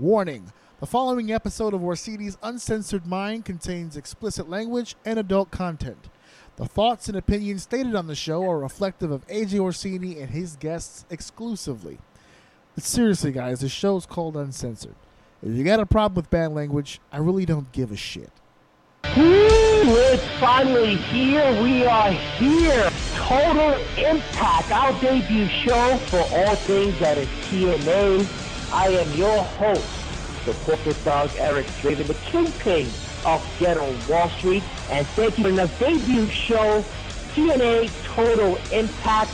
Warning the following episode of Orsini's Uncensored Mind contains explicit language and adult content. The thoughts and opinions stated on the show are reflective of AJ Orsini and his guests exclusively. But seriously, guys, the show's called Uncensored. If you got a problem with bad language, I really don't give a shit. It's finally here. We are here. Total Impact, our debut show for all things that is TNA. I am your host, the corporate dog Eric Draven, the kingpin of Ghetto Wall Street, and thank you for the debut show, TNA Total Impact.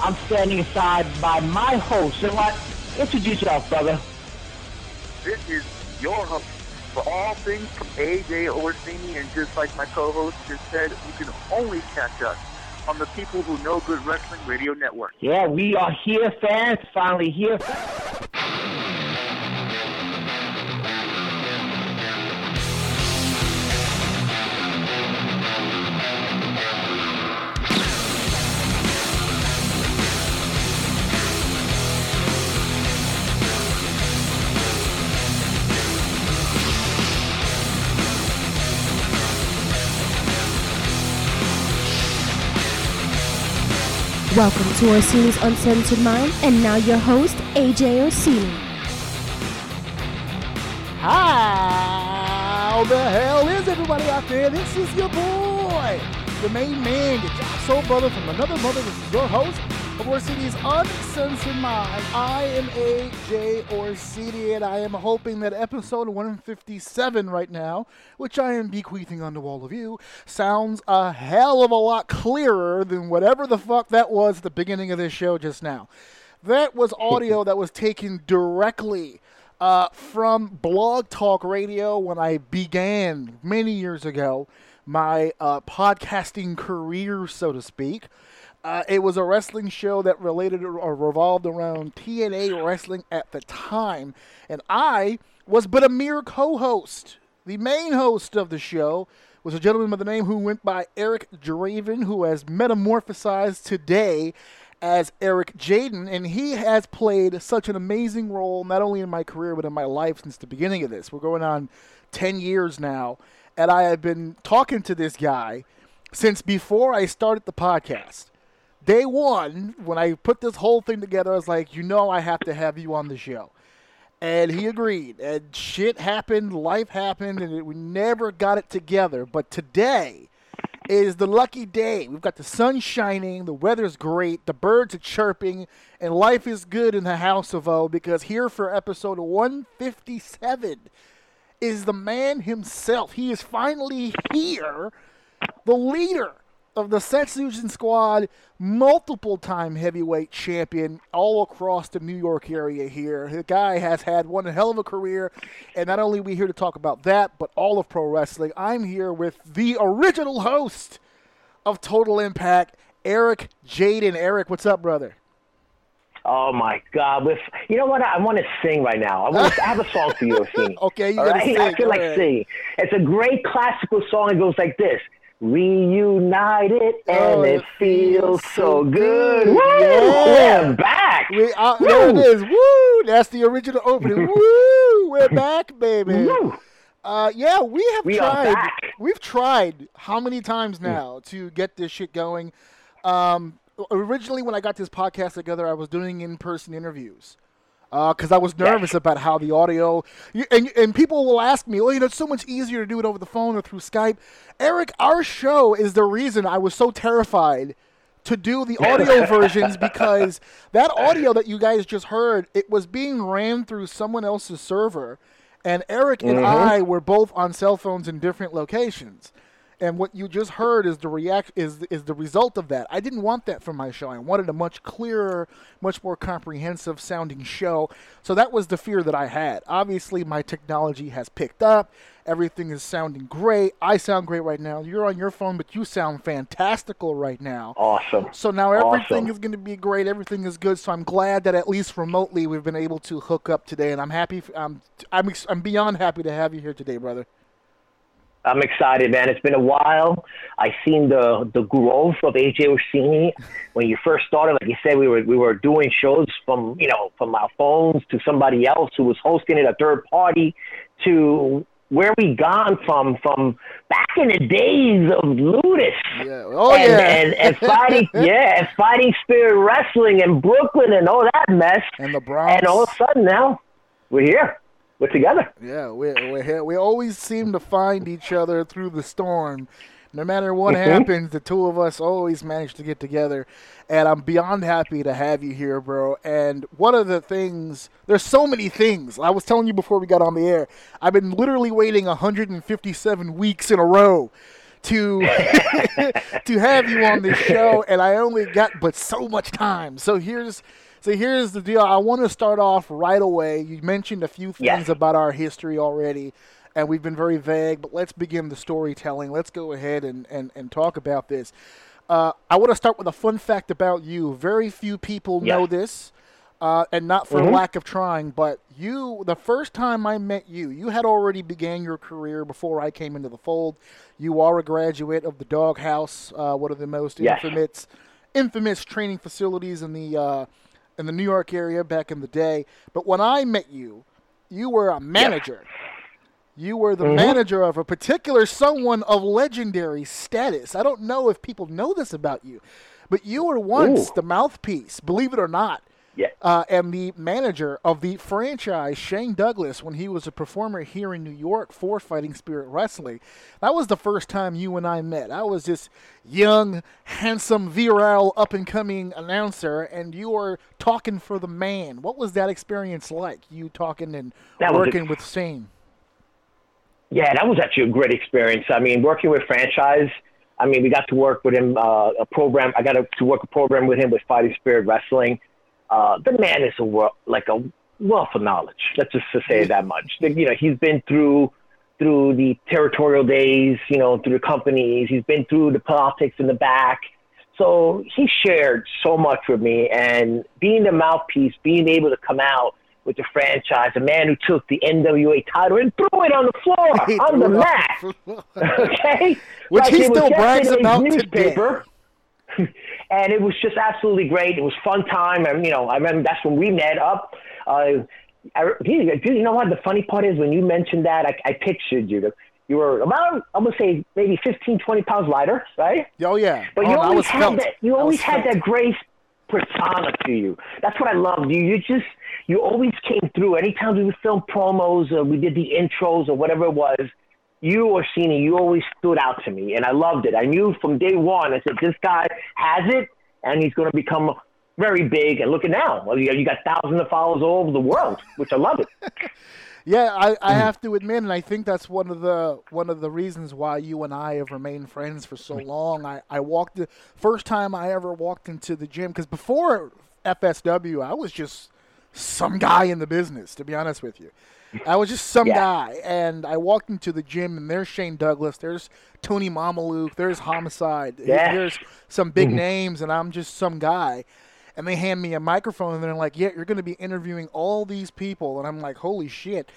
I'm standing aside by my host. And what? Introduce yourself, brother. This is your host for all things from AJ Orsini, and just like my co-host just said, you can only catch us on the People Who Know Good Wrestling Radio Network. Yeah, we are here, fans. Finally here. Welcome to Orsini's Uncensored Mind, and now your host, AJ Orsini. How the hell is everybody out there? This is your boy, the main man, the Jock Soul Brother from another mother. This is your host of Orsini's Uncensored Mind. I am AJ Orsini, and I am hoping that episode 157 right now, which I am bequeathing unto all of you, sounds a hell of a lot clearer than whatever the fuck that was at the beginning of this show just now. That was audio that was taken directly uh, from Blog Talk Radio when I began many years ago my uh, podcasting career, so to speak. Uh, it was a wrestling show that related or revolved around TNA wrestling at the time, and I was but a mere co-host. The main host of the show was a gentleman by the name who went by Eric Draven, who has metamorphosized today as Eric Jaden, and he has played such an amazing role not only in my career but in my life since the beginning of this. We're going on 10 years now, and I have been talking to this guy since before I started the podcast. Day one, when I put this whole thing together, I was like, you know, I have to have you on the show. And he agreed. And shit happened, life happened, and we never got it together. But today, is the lucky day. We've got the sun shining, the weather's great, the birds are chirping, and life is good in the House of O because here for episode 157 is the man himself. He is finally here, the leader of the Sexusion Squad, multiple time heavyweight champion all across the New York area here. The guy has had one hell of a career, and not only are we here to talk about that, but all of pro wrestling. I'm here with the original host of Total Impact, Eric Jaden. Eric, what's up, brother? Oh my God! With you know what, I want to sing right now. I want to I have a song for you, okay, you gotta right? sing. I feel Go like ahead. singing. It's a great classical song. It goes like this: Reunited, and Oh, it it feels so good. Woo! Yeah. We're back. We, uh, there it Woo! That's the original opening. Woo! We're back, baby. Woo! Uh, yeah, we have We tried. We've tried how many times now to get this shit going. Um, originally, when I got this podcast together, I was doing in-person interviews Uh, because I was nervous about how the audio. And and people will ask me, "Oh, you know, it's so much easier to do it over the phone or through Skype." Eric, our show is the reason I was so terrified to do the audio versions because that audio that you guys just heard, it was being ran through someone else's server, and Eric and mm-hmm. I were both on cell phones in different locations. And what you just heard is the react is is the result of that. I didn't want that for my show. I wanted a much clearer, much more comprehensive sounding show. So that was the fear that I had. Obviously, my technology has picked up. Everything is sounding great. I sound great right now. You're on your phone, but you sound fantastical right now. Awesome. So now everything Awesome. is going to be great. Everything is good. So I'm glad that at least remotely we've been able to hook up today, and I'm happy. I'm I'm I'm beyond happy to have you here today, brother. I'm excited, man. It's been a while. I seen the the growth of AJ Orsini when you first started. Like you said, we were we were doing shows from you know from our phones to somebody else who was hosting it, a third party, to where we gone from from back in the days of Ludus. Yeah. Oh and, yeah. and, and fighting yeah, and fighting spirit wrestling in Brooklyn and all that mess. And the Bronx. And all of a sudden now we're here. We're together. Yeah, we we here. we always seem to find each other through the storm. No matter what Mhm. happens, the two of us always manage to get together. And I'm beyond happy to have you here, bro. And one of the things, there's so many things. I was telling you before we got on the air, I've been literally waiting 157 weeks in a row to to have you on this show, and I only got but so much time. So here's so here's the deal. I want to start off right away. You mentioned a few things about our history already, and we've been very vague. But let's begin the storytelling. Let's go ahead and and, and talk about this. Uh, I want to start with a fun fact about you. Very few people know this, uh, and not for Mhm. lack of trying. But you, the first time I met you, you had already began your career before I came into the fold. You are a graduate of the Doghouse, uh, one of the most infamous, infamous training facilities in the uh, in the New York area back in the day. But when I met you, you were a manager. You were the Mhm. manager of a particular someone of legendary status. I don't know if people know this about you, but you were once Ooh. the mouthpiece, believe it or not, Yeah. uh, and the manager of the franchise Shane Douglas when he was a performer here in New York for Fighting Spirit Wrestling. That was the first time you and I met. I was this young, handsome, virile, up and coming announcer, and you were talking for the man. What was that experience like? You talking and working ex- with Shane? Yeah, that was actually a great experience. I mean, working with franchise. I mean, we got to work with him uh, a program. I got to, to work a program with him with Fighting Spirit Wrestling. Uh, the man is a wor- like a wealth of knowledge. Let's just say that much. You know, he's been through through the territorial days. You know, through the companies. He's been through the politics in the back. So he shared so much with me, and being the mouthpiece, being able to come out with the franchise, a man who took the NWA title and threw it on the floor, on the mat. okay? Which Like he still brags about newspaper. and it was just absolutely great. It was fun time. And, you know, I remember that's when we met up. Uh, I, you you know what? The funny part is when you mentioned that, I, I pictured you. You were about, I'm going to say, maybe 15, 20 pounds lighter, right? Oh yeah, But oh, you I always had felt. that. You always had felt. that grace persona to you. That's what I loved. You, you just, you always came through. Anytime we would film promos or we did the intros or whatever it was, you or Cena, you always stood out to me, and I loved it. I knew from day one. I said, this guy has it, and he's going to become very big. And look at now, well, you you got thousands of followers all over the world, which I love it. Yeah, I, I Mm. have to admit, and I think that's one of the one of the reasons why you and I have remained friends for so long. I, I walked the first time I ever walked into the gym because before FSW, I was just some guy in the business. To be honest with you, I was just some Yeah. guy, and I walked into the gym, and there's Shane Douglas, there's Tony Mamaluke, there's Homicide, Yeah. there's some big names, and I'm just some guy and they hand me a microphone and they're like, "Yeah, you're going to be interviewing all these people," and I'm like, "Holy shit!"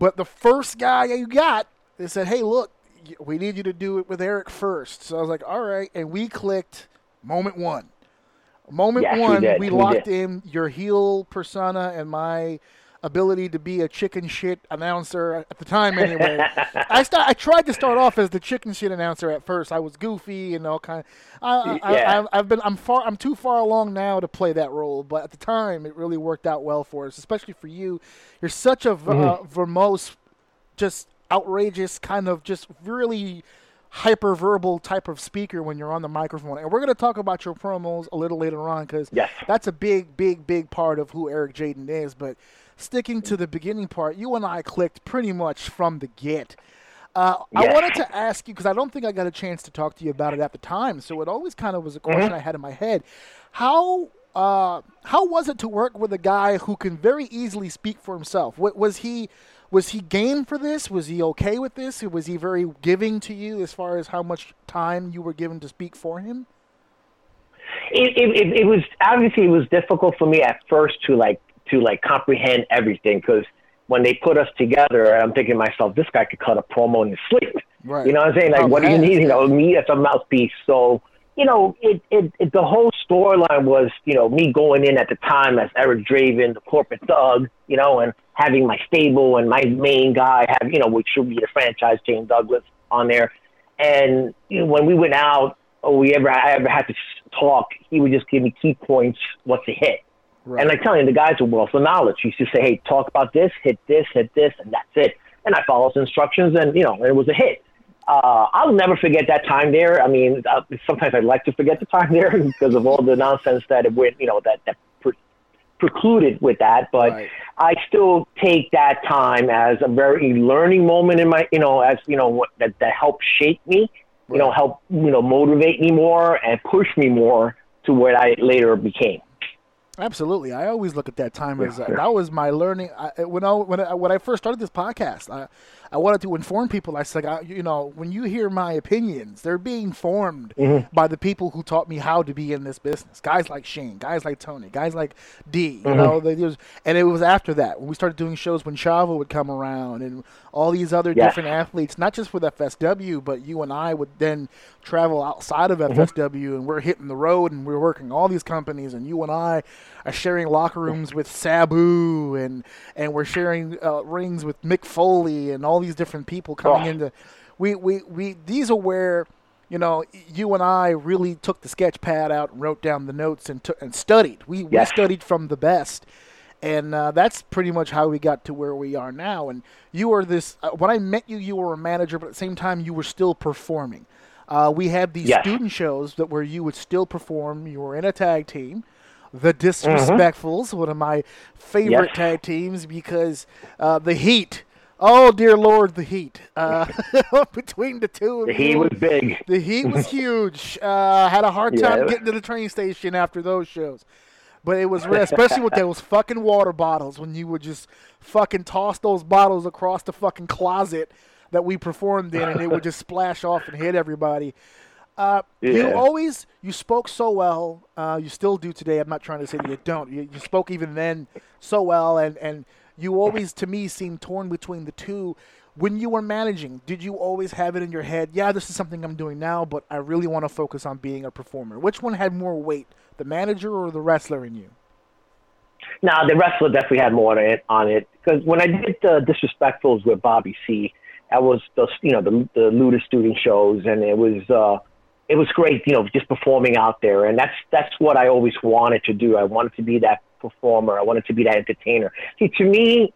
But the first guy you got, they said, "Hey, look, we need you to do it with Eric first. So I was like, "All right," and we clicked. Moment one, moment Yes, one, we We locked did. in your heel persona and my ability to be a chicken shit announcer at the time anyway. I start, I tried to start off as the chicken shit announcer at first. I was goofy and all kind. I, I, Yeah. I've, I've been I'm far I'm too far along now to play that role, but at the time it really worked out well for us, especially for you. You're such a v- uh, verbose, just outrageous kind of just really hyperverbal type of speaker when you're on the microphone. And we're going to talk about your promos a little later on because Yes. that's a big, big, big part of who Eric Jaden is. But sticking to the beginning part, you and I clicked pretty much from the get. Uh, I wanted to ask you because I don't think I got a chance to talk to you about it at the time, so it always kind of was a question I had in my head. How uh, how was it to work with a guy who can very easily speak for himself? Wa- Was he was he game for this? Was he okay with this? Was he very giving to you as far as how much time you were given to speak for him? it, it, it, it was obviously it was difficult for me at first to like to like comprehend everything because when they put us together, I'm thinking to myself, this guy could cut a promo in his sleep. Right. You know what I'm saying? Like, Oh, what do you need? You know, me as a mouthpiece. So, you know, it, it, it the whole storyline was, you know, me going in at the time as Eric Draven, the corporate thug, you know, and having my stable and my main guy have, you know, which should be the franchise, Shane Douglas, on there. And you know, when we went out, or we ever I ever had to talk, he would just give me key points, what's a hit. Right. And like telling you, the guys a wealth of knowledge. He used to say, hey, talk about this, hit this, hit this, and that's it. And I followed his instructions, and, you know, it was a hit. Uh, I'll never forget that time there. I mean, uh, sometimes I'd like to forget the time there because of all the nonsense that it went, you know, that, that pre- precluded with that. But Right. I still take that time as a very learning moment in my, you know, as, you know, what, that, that helped shape me, you know, help, you know, motivate me more and push me more to what I later became. Absolutely, I always look at that time as uh, that was my learning. I, when I when I, when I first started this podcast, I I wanted to inform people. I said, I, you know, when you hear my opinions, they're being formed mm-hmm. by the people who taught me how to be in this business. Guys like Shane, guys like Tony, guys like D. You mm-hmm. know, they, was, and it was after that when we started doing shows when Chavo would come around and all these other Yes. different athletes, not just with FSW, but you and I would then travel outside of mm-hmm. FSW and we're hitting the road and we're working all these companies and you and I are sharing locker rooms with Sabu and and we're sharing uh, rings with Mick Foley and all these different people coming Oh. into we, we we these are where you know you and I really took the sketch pad out and wrote down the notes and and studied we, we studied from the best and uh, that's pretty much how we got to where we are now. And you were this uh, when I met you, you were a manager, but at the same time, you were still performing. Uh, we had these Yes. student shows that where you would still perform. You were in a tag team, the Mm-hmm. Disrespectfuls, one of my favorite Yes. tag teams because uh, the Heat. Oh dear Lord, the Heat. Uh, between the two of The heat was big. the heat was huge. Uh, had a hard time Yeah. getting to the train station after those shows. But it was especially with those fucking water bottles when you would just fucking toss those bottles across the fucking closet that we performed in, and it would just splash off and hit everybody. Uh, You always you spoke so well. Uh, you still do today. I'm not trying to say that you don't. You, you spoke even then so well, and and you always to me seemed torn between the two. When you were managing, did you always have it in your head? Yeah, this is something I'm doing now, but I really want to focus on being a performer. Which one had more weight, the manager or the wrestler in you? Now the wrestler definitely had more on it. On it because when I did the disrespectfuls with Bobby C, that was the you know the the Luda student shows, and it was uh, it was great. You know, just performing out there, and that's that's what I always wanted to do. I wanted to be that performer. I wanted to be that entertainer. See, to me,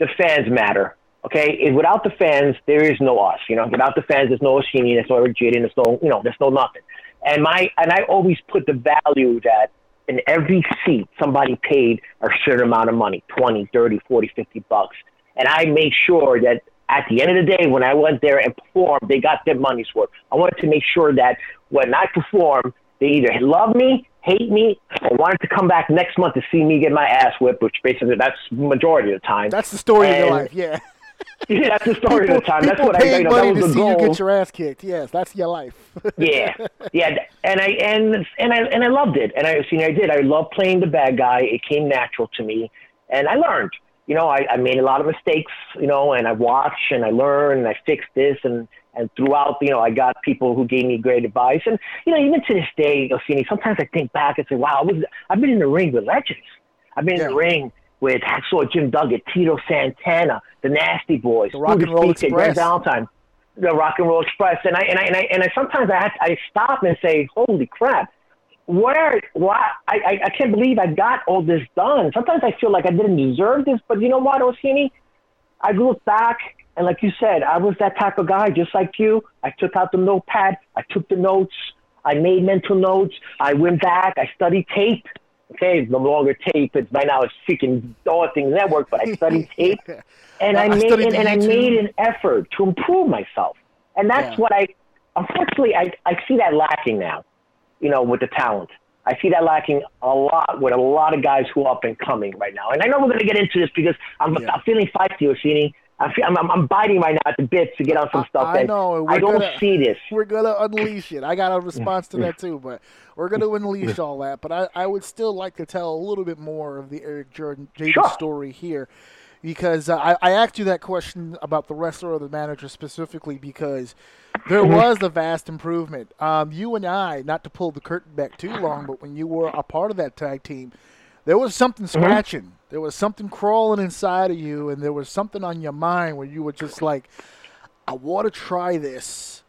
the fans matter. Okay, without the fans, there is no us. You know, without the fans, there's no Orsini, there's no Jaden, there's no, you know, there's no nothing. And my and I always put the value that in every seat somebody paid a certain amount of money 20 30 40 50 bucks and i made sure that at the end of the day when i went there and performed they got their money's worth i wanted to make sure that when i performed they either love me hate me or wanted to come back next month to see me get my ass whipped which basically that's majority of the time That's the story of your life. Yeah. yeah, that's the story of the time that's what i you know, that money was to the see you get your ass kicked. Yes, that's your life. yeah, yeah, and I and and I and I loved it, and I you know I did. I loved playing the bad guy. It came natural to me, and I learned. You know, I, I made a lot of mistakes. You know, and I watch and I learn and I fix this and and throughout, you know, I got people who gave me great advice. And you know, even to this day, Orsini, sometimes I think back and say, "Wow, I was I've been in the ring with legends. I've been in the ring." With Hacksaw Jim Duggan, Tito Santana, the Nasty Boys, The Rock and Roll Greg Express. Valentine the Rock and Roll Express, and I and I and I, and I sometimes I have, I stop and say, "Holy crap! Where? Why? I, I I can't believe I got all this done." Sometimes I feel like I didn't deserve this, but you know what, Orsini? I look back and, like you said, I was that type of guy, just like you. I took out the notepad, I took the notes, I made mental notes, I went back, I studied tape. Okay, it's no longer tape. It's by now it's freaking All Things Network, but I studied tape and I I made and I made an effort to improve myself, and that's Yeah. what I unfortunately I, I see that lacking now, you know, with the talent. I see that lacking a lot with a lot of guys who are up and coming right now. And I know we're going to get into this because I'm, Yeah. I'm feeling feisty, Orsini. I'm, I'm, I'm, I'm biting right now at the bits to get on some stuff. I and know, I don't gonna- see this. We're gonna unleash it. I got a response to that too, but we're gonna unleash all that. But I, I would still like to tell a little bit more of the Eric Jordan Jaden Sure. story here. because uh, I, I asked you that question about the wrestler or the manager specifically because there Mm-hmm. was a vast improvement. Um, you and I, not to pull the curtain back too long, but when you were a part of that tag team, there was something Mm-hmm. scratching. There was something crawling inside of you, and there was something on your mind where you were just like, I want to try this,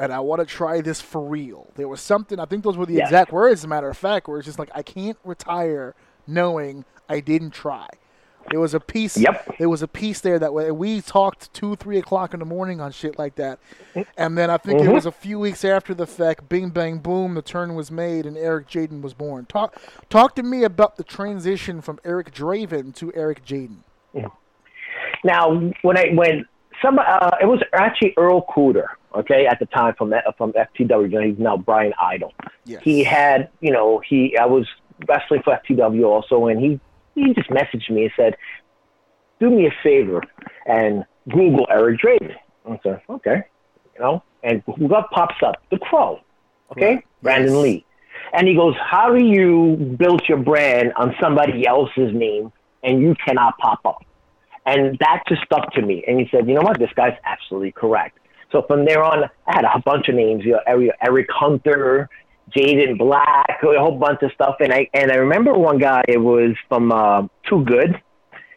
and I want to try this for real. There was something, I think those were the Yes. exact words, as a matter of fact, where it's just like, I can't retire knowing I didn't try. There was a piece. Yep. There was a piece there that way. We talked two, three o'clock in the morning on shit like that, and then I think it was a few weeks after the fact. Bing bang boom, the turn was made, and Eric Jaden was born. Talk, talk to me about the transition from Eric Draven to Eric Jaden. Yeah. Now, when I when some uh, it was actually Earl Cooter, okay, at the time from from FTW. You know, he's now Brian Idol. Yes. He had, you know, he I was wrestling for FTW also, and he he just messaged me and said, "Do me a favor and Google Eric Draven." I said, "Okay," you know, and what pops up? The Crow, okay, Right. Brandon Yes. Lee, and he goes, "How do you build your brand on somebody else's name and you cannot pop up?" And that just stuck to me. And he said, you know what? This guy's absolutely correct. So from there on, I had a bunch of names, you know, Eric, Eric Hunter, Jaden Black, a whole bunch of stuff. And I and I remember one guy. It was from uh, Too Good,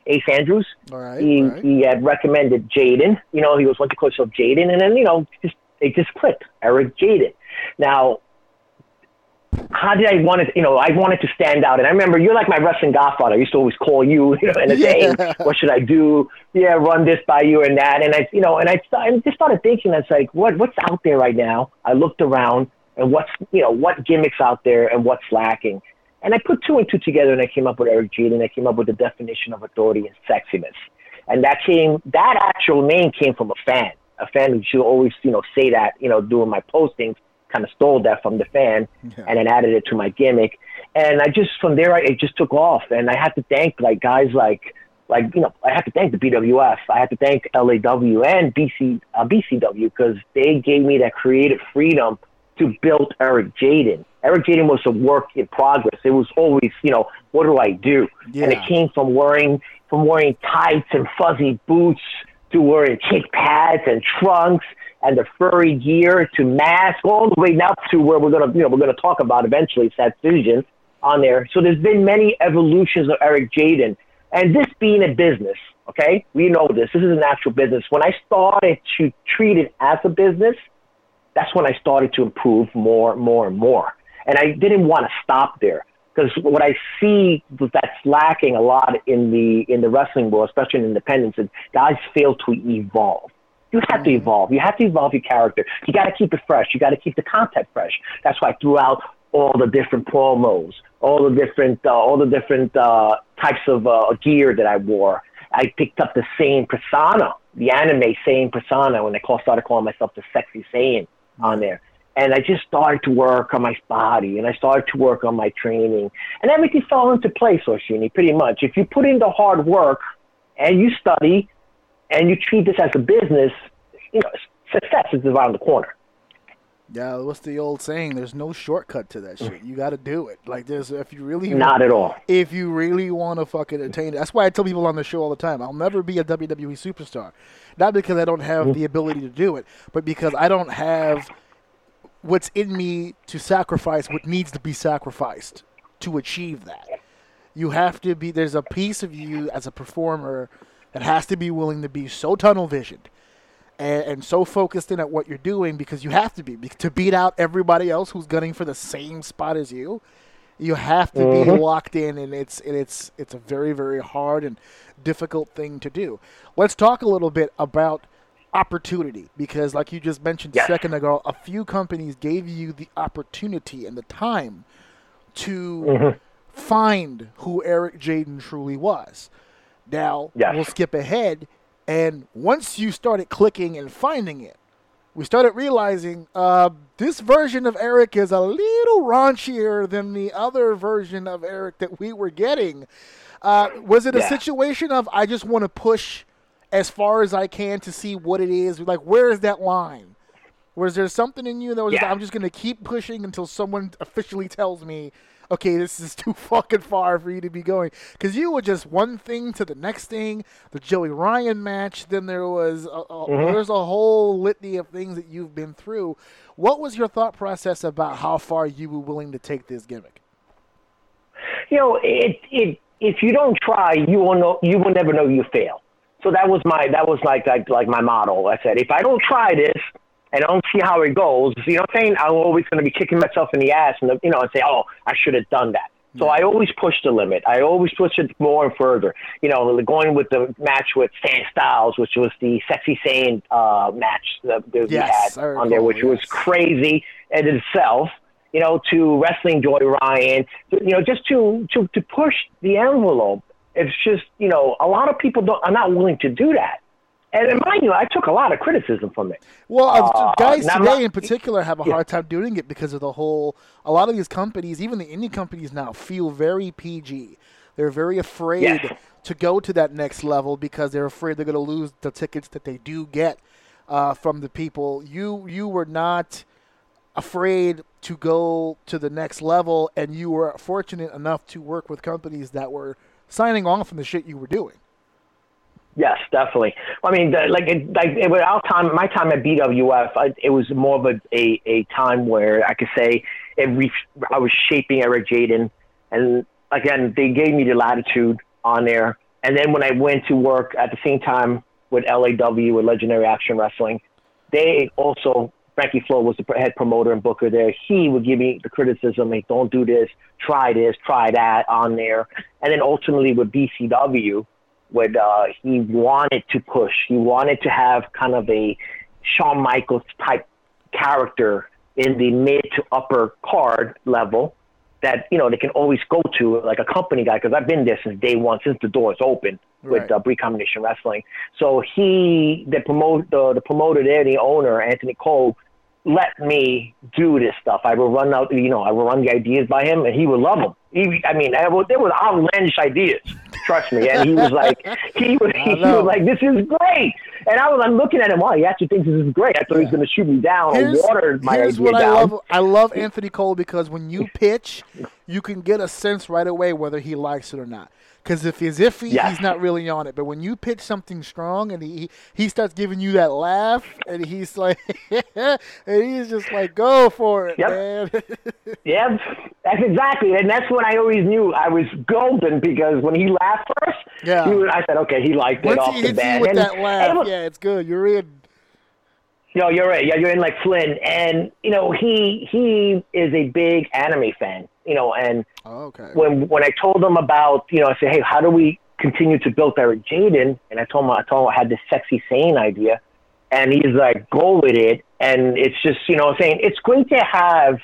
Ace Andrews. All right. He all right. he had recommended Jaden. You know, he was one to call himself Jaden, and then you know, just it just clicked. Eric Jaden. Now, how did I want to? You know, I wanted to stand out, and I remember you're like my wrestling godfather. I used to always call you, you know, and saying, Yeah. "What should I do? Yeah, run this by you and that." And I, you know, and I, I just started thinking, it's like, what what's out there right now? I looked around, and what's you know what gimmicks out there, and what's lacking. And I put two and two together, and I came up with Eric Jaden. I came up with the definition of authority and sexiness, and that came that actual name came from a fan, a fan who should always you know say that you know doing my postings, kind of stole that from the fan, Yeah. and then added it to my gimmick. And I just from there I, it just took off, and I had to thank like guys like like you know I have to thank the BWF, I have to thank LAW and BC uh, BCW because they gave me that creative freedom to build Eric Jaden. Eric Jaden was a work in progress. It was always, you know, what do I do? And it came from wearing from wearing tights and fuzzy boots to wearing kick pads and trunks and the furry gear to mask all the way now to where we're gonna you know we're gonna talk about eventually Fusion on there. So there's been many evolutions of Eric Jaden. And this being a business, okay, we know this. This is an actual business. When I started to treat it as a business, that's when I started to improve more, more, and more. And I didn't want to stop there because what I see that's lacking a lot in the in the wrestling world, especially in independence, is guys fail to evolve. You have to evolve. You have to evolve your character. You got to keep it fresh. You got to keep the content fresh. That's why I threw out all the different promos, all the different, uh, all the different uh, types of uh, gear that I wore. I picked up the same persona, the anime same persona, when I call, started calling myself the sexy Saiyan on there. And I just started to work on my body, and I started to work on my training, and everything fell into place, Orsini, pretty much. If you put in the hard work and you study and you treat this as a business, you know, success is around the corner. Yeah, what's the old saying? There's no shortcut to that shit. You got to do it. Like there's if you really Not at all. if you really want to fucking attain it. That's why I tell people on the show all the time. I'll never be a WWE superstar, not because I don't have the ability to do it, but because I don't have what's in me to sacrifice what needs to be sacrificed to achieve that. You have to be. There's a piece of you as a performer that has to be willing to be so tunnel visioned and, and so focused in at what you're doing because you have to be to beat out everybody else who's gunning for the same spot as you. You have to be mm-hmm. locked in, and it's and it's it's a very very hard and difficult thing to do. Let's talk a little bit about opportunity because, like you just mentioned a second ago, a few companies gave you the opportunity and the time to mm-hmm. find who Eric Jaden truly was. Now we'll skip ahead, and once you started clicking and finding it, we started realizing uh, this version of Eric is a little raunchier than the other version of Eric that we were getting. Uh, was it a situation of I just want to push as far as I can to see what it is? Like, where is that line? Was there something in you that was Yeah. I'm just going to keep pushing until someone officially tells me okay, this is too fucking far for you to be going because you were just one thing to the next thing. The Joey Ryan match, then there was a, a, Mm-hmm. there's a whole litany of things that you've been through. What was your thought process about how far you were willing to take this gimmick? you know, it it if you don't try, you will know you will never know you fail. So that was my that was like like like my model. I said if I don't try this and I don't see how it goes, you know what I'm saying? I'm always going to be kicking myself in the ass and you know and say, oh, I should have done that. So I always push the limit. I always push it more and further. You know, going with the match with Stan Styles, which was the Sexy Saiyan uh, match that, that Yes, we had on there, which was crazy in itself you know, to wrestling Joey Ryan, you know, just to, to, to push the envelope. It's just, you know, a lot of people don't, are not willing to do that. And, mind you, I took a lot of criticism from it. Well, uh, guys today my- in particular have a Yeah. hard time doing it because of the whole. A lot of these companies, even the indie companies now, feel very PG. They're very afraid Yes. to go to that next level because they're afraid they're going to lose the tickets that they do get uh, from the people. You you were not afraid to go to the next level, and you were fortunate enough to work with companies that were signing off on the shit you were doing. Yes, definitely. I mean, the, like, it, like it, our time, my time at BWF, I, it was more of a, a, a time where I could say it re- I was shaping Eric Jaden, and again, they gave me the latitude on there. And then when I went to work at the same time with LAW with Legendary Action Wrestling, they also Frankie Flo was the head promoter and booker there. He would give me the criticism, like, don't do this, try this, try that on there. And then ultimately with BCW, with uh, he wanted to push, he wanted to have kind of a Shawn Michaels type character in the mid to upper card level that you know they can always go to like a company guy because I've been there since day one since the doors open Right. with uh, Bree Combination Wrestling. So he the promote the, the promoter there, the owner Anthony Cole, let me do this stuff. I will run out, you know, I will run the ideas by him, and he would love them. He, I mean, I, well, there was outlandish ideas. Trust me, and he was like, he was, he was like, this is great. And I was, I'm looking at him. Wow, he actually thinks this is great. I thought he was going to shoot me down or here's, water my here's idea what I down. love. I love Anthony Cole because when you pitch, you can get a sense right away whether he likes it or not. Because if he's iffy, Yes. he's not really on it. But when you pitch something strong and he he starts giving you that laugh, and he's like, and he's just like, go for it, Yep. man. Yeah, that's exactly, and that's when I always knew I was golden because when he laughed first, Yeah. he was, I said, okay, he liked it Once off he the bat. with And- that laugh, it was- yeah, it's good. You're in. No, you're right. Yeah, you're in like Flynn, and you know he he is a big anime fan. You know, and Oh, okay. when when I told them about, you know, I said, hey, how do we continue to build Eric Jaden? And I told him I told him I had this sexy Saiyan idea, and he's like, go with it. And it's just, you know, saying it's great to have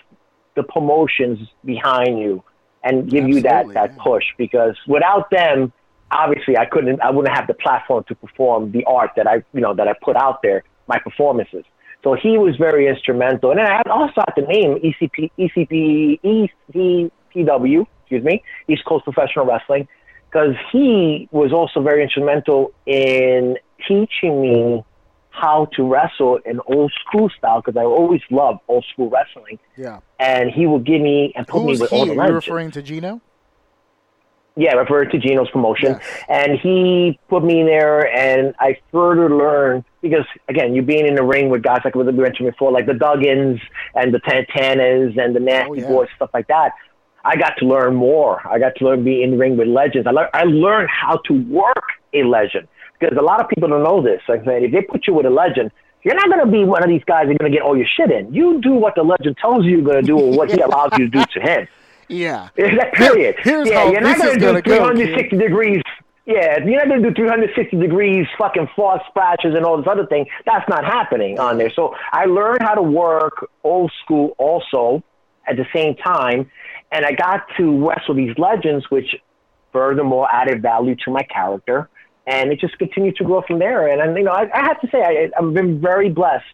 the promotions behind you and give you that that yeah. push because without them, obviously, I couldn't, I wouldn't have the platform to perform the art that I, you know, that I put out there, my performances. So he was very instrumental. And then I also had to name ECP, ECP, ECPW, excuse me, East Coast Professional Wrestling, because he was also very instrumental in teaching me how to wrestle in old school style because I always loved old school wrestling. Yeah. And he would give me and put me Who's with he? all the You're legends. referring to Gino? Yeah, referred to Gino's promotion. Yes. And he put me in there, and I further learned because, again, you being in the ring with guys like we mentioned before, like the Duggans and the Santanas and the oh, Nasty Oh, yeah. Boys, stuff like that. I got to learn more. I got to learn be in the ring with legends. I, lear- I learned how to work a legend because a lot of people don't know this. Like I said, if they put you with a legend, you're not going to be one of these guys that are going to get all your shit in. You do what the legend tells you you're going to do or what he allows you to do to him. Yeah. That period. here's yeah, you're not is gonna do gonna go, 360 degrees. Yeah, you're not gonna do 360 degrees fucking false splashes and all this other thing. That's not happening on there. So I learned how to work old school also at the same time, and I got to wrestle these legends, which furthermore added value to my character, and it just continued to grow from there. And, and you know, I, I have to say, I, I've been very blessed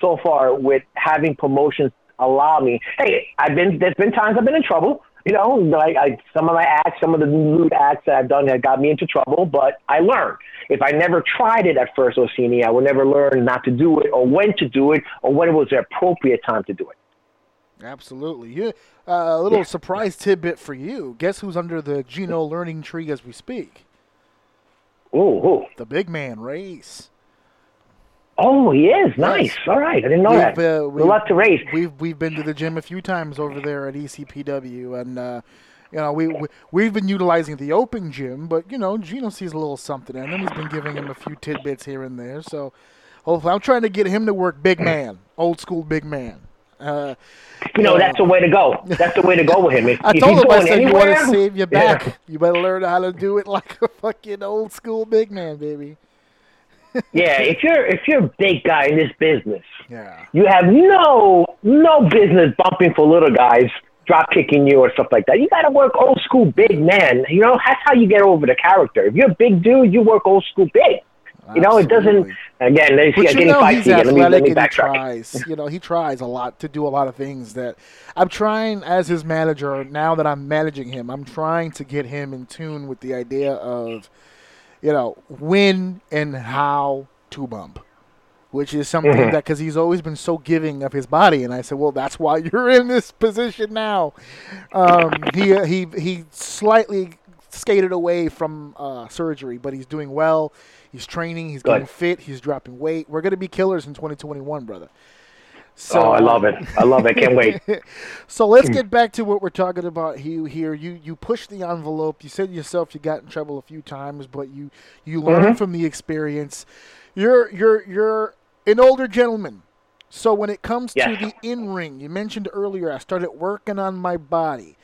so far with having promotions allow me. Hey, I've been there's been times I've been in trouble. You know, like I, some of my acts, some of the lewd acts that I've done have got me into trouble, but I learned. If I never tried it at first, Orsini, I would never learn not to do it or when to do it or when it was the appropriate time to do it. Absolutely. You, uh, a little surprise tidbit for you. Guess who's under the Gino learning tree as we speak? Oh, who? The big man, Race. Oh, he is nice. All right, I didn't know that. uh, a lot to race. We've we've been to the gym a few times over there at ECPW, and uh, you know we, we we've been utilizing the open gym, but you know Gino sees a little something in him. He's been giving him a few tidbits here and there. So hopefully, I'm trying to get him to work big man, old school big man. Uh, You know, that's the way to go. That's the way to go with him. If, I if told him I said you want to save your Yeah. back. You better learn how to do it like a fucking old school big man, baby. Yeah, if you're if you're a big guy in this business, Yeah. you have no no business bumping for little guys, drop kicking you or stuff like that. You got to work old school big man. You know, that's how you get over the character. If you're a big dude, you work old school big. You know, it doesn't. Again, But you know he's again. Let me, let athletic me and he tries. You know, he tries a lot to do a lot of things that I'm trying as his manager. Now that I'm managing him, I'm trying to get him in tune with the idea of, you know, when and how to bump, which is something Mm-hmm. that because he's always been so giving of his body, and I said, well, that's why you're in this position now. Um, he he he slightly skated away from uh, surgery, but he's doing well. He's training. He's Good. getting fit. He's dropping weight. We're gonna be killers in 2021, brother. So, oh, I love it. I love it. Can't wait. so let's get back to what we're talking about Hugh, here. You you pushed the envelope. You said yourself you got in trouble a few times, but you you learned Mm-hmm. from the experience. You're you're you're an older gentleman. So when it comes to the in ring, you mentioned earlier I started working on my body.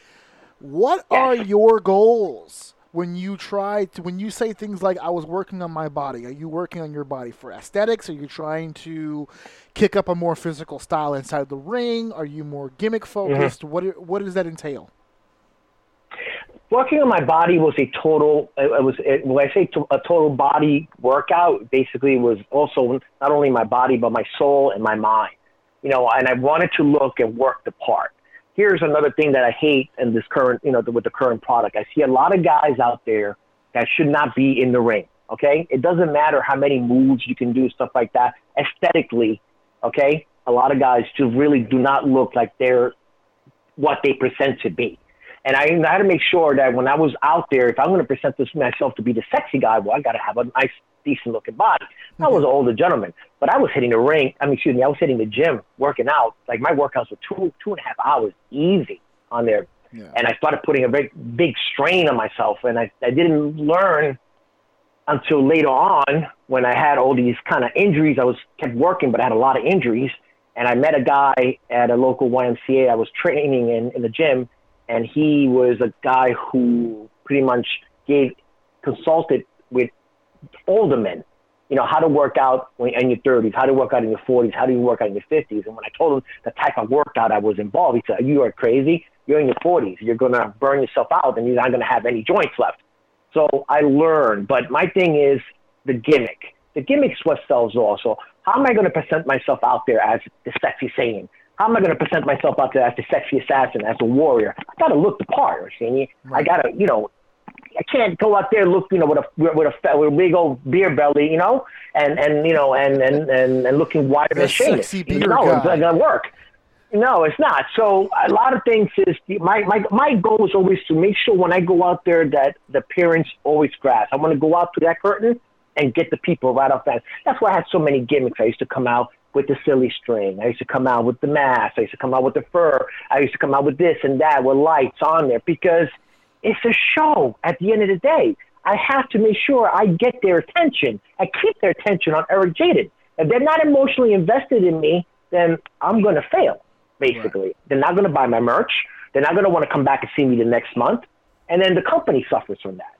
What are your goals when you try to when you say things like I was working on my body? Are you working on your body for aesthetics? Are you trying to kick up a more physical style inside the ring? Are you more gimmick mm-hmm. focused? What i- what does that entail? working on my body was a total it it was it, when i say to, a total body workout basically was also not only my body but my soul and my mind you know and i wanted to look and work the part here's another thing that i hate in this current you know with the current product. I see a lot of guys out there that should not be in the ring okay? It doesn't matter how many moves you can do stuff like that aesthetically okay? A lot of guys just really do not look like they're what they present to be and I, I had to make sure that when I was out there, if I'm going to present this myself to be the sexy guy, well, I got to have a nice, decent looking body. I was an mm-hmm. older gentleman, but I was hitting the ring. I mean, excuse me, I was hitting the gym, working out. Like my workouts were two, two and a half hours easy on there. Yeah. And I started putting a very big strain on myself. And I, I didn't learn until later on when I had all these kind of injuries. I was kept working, but I had a lot of injuries. And I met a guy at a local YMCA. I was training in, in the gym, and he was a guy who pretty much gave consulted with older men. You know how to work out when in your 30s, how to work out in your 40s, how do you work out in your 50s. And when I told him the type of workout I was involved, he said, "You are crazy. You're in your 40s. You're gonna burn yourself out, and you're not gonna have any joints left." So I learned, but my thing is the gimmick. The gimmick's what sells also. How am I going to present myself out there as the sexy Saiyan? How am I going to present myself out there as the sexy assassin, as a warrior? I got to look the part, Arsini. I got to, you know, I can't go out there look, you know, with a with a with a big old beer belly, you know, and and you know, and and and, and looking wider than beer no, it's not gonna work. No, it's not. So a lot of things is my my my goal is always to make sure when I go out there that the appearance always grabs. I want to go out to that curtain and get the people right off that. That's why I had so many gimmicks. I used to come out with the silly string. I used to come out with the mask. I used to come out with the fur. I used to come out with this and that with lights on there because it's a show at the end of the day. I have to make sure I get their attention. I keep their attention on Eric Jaden. If they're not emotionally invested in me, then I'm going to fail, basically. They're not going to buy my merch. They're not going to want to come back and see me the next month. And then the company suffers from that.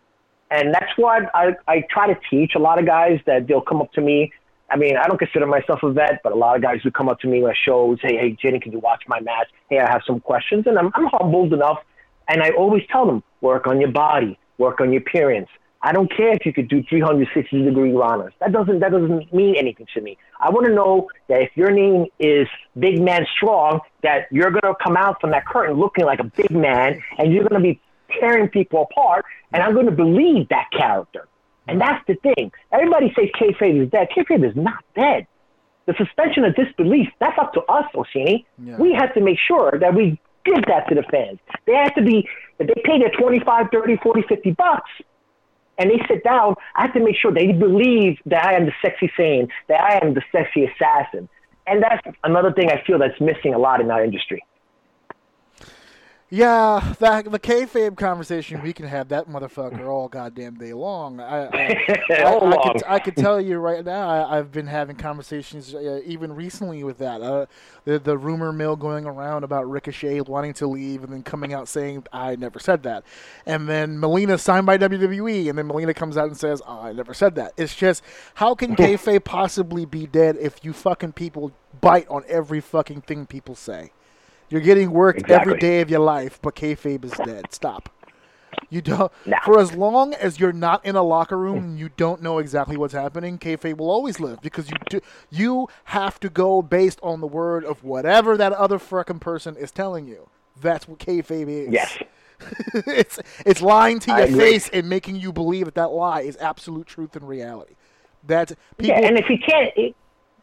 And that's why I, I try to teach a lot of guys that they'll come up to me. I mean, I don't consider myself a vet, but a lot of guys who come up to me at shows, hey, hey, Jenny, can you watch my match? Hey, I have some questions. And I'm, I'm humbled enough. And I always tell them, work on your body, work on your appearance. I don't care if you could do 360 degree runners. That doesn't, that doesn't mean anything to me. I want to know that if your name is Big Man Strong, that you're going to come out from that curtain looking like a big man and you're going to be tearing people apart, and I'm going to believe that character. And that's the thing. Everybody says kayfabe is dead. Kayfabe is not dead. The suspension of disbelief, that's up to us, Orsini. Yeah. We have to make sure that we give that to the fans. They have to be, if they pay their 25, 30, 40, 50 bucks, and they sit down, I have to make sure they believe that I am the sexy Saiyan, that I am the sexy assassin. And that's another thing I feel that's missing a lot in our industry. Yeah, that the kayfabe conversation we can have that motherfucker all goddamn day long. I, I, I, All I, could, I could tell you right now, I, I've been having conversations uh, even recently with that. Uh, the the rumor mill going around about Ricochet wanting to leave and then coming out saying I never said that, and then Melina signed by WWE, and then Melina comes out and says oh, I never said that. It's just how can kayfabe possibly be dead if you fucking people bite on every fucking thing people say? You're getting worked every Exactly. day of your life, but kayfabe is dead. Stop. You don't. No. For as long as you're not in a locker room mm. and you don't know exactly what's happening, kayfabe will always live because you do. You have to go based on the word of whatever that other frickin' person is telling you. That's what kayfabe is. Yes. it's it's lying to your face and making you believe that that lie is absolute truth and reality. That's people. Yeah, and if you can't, it,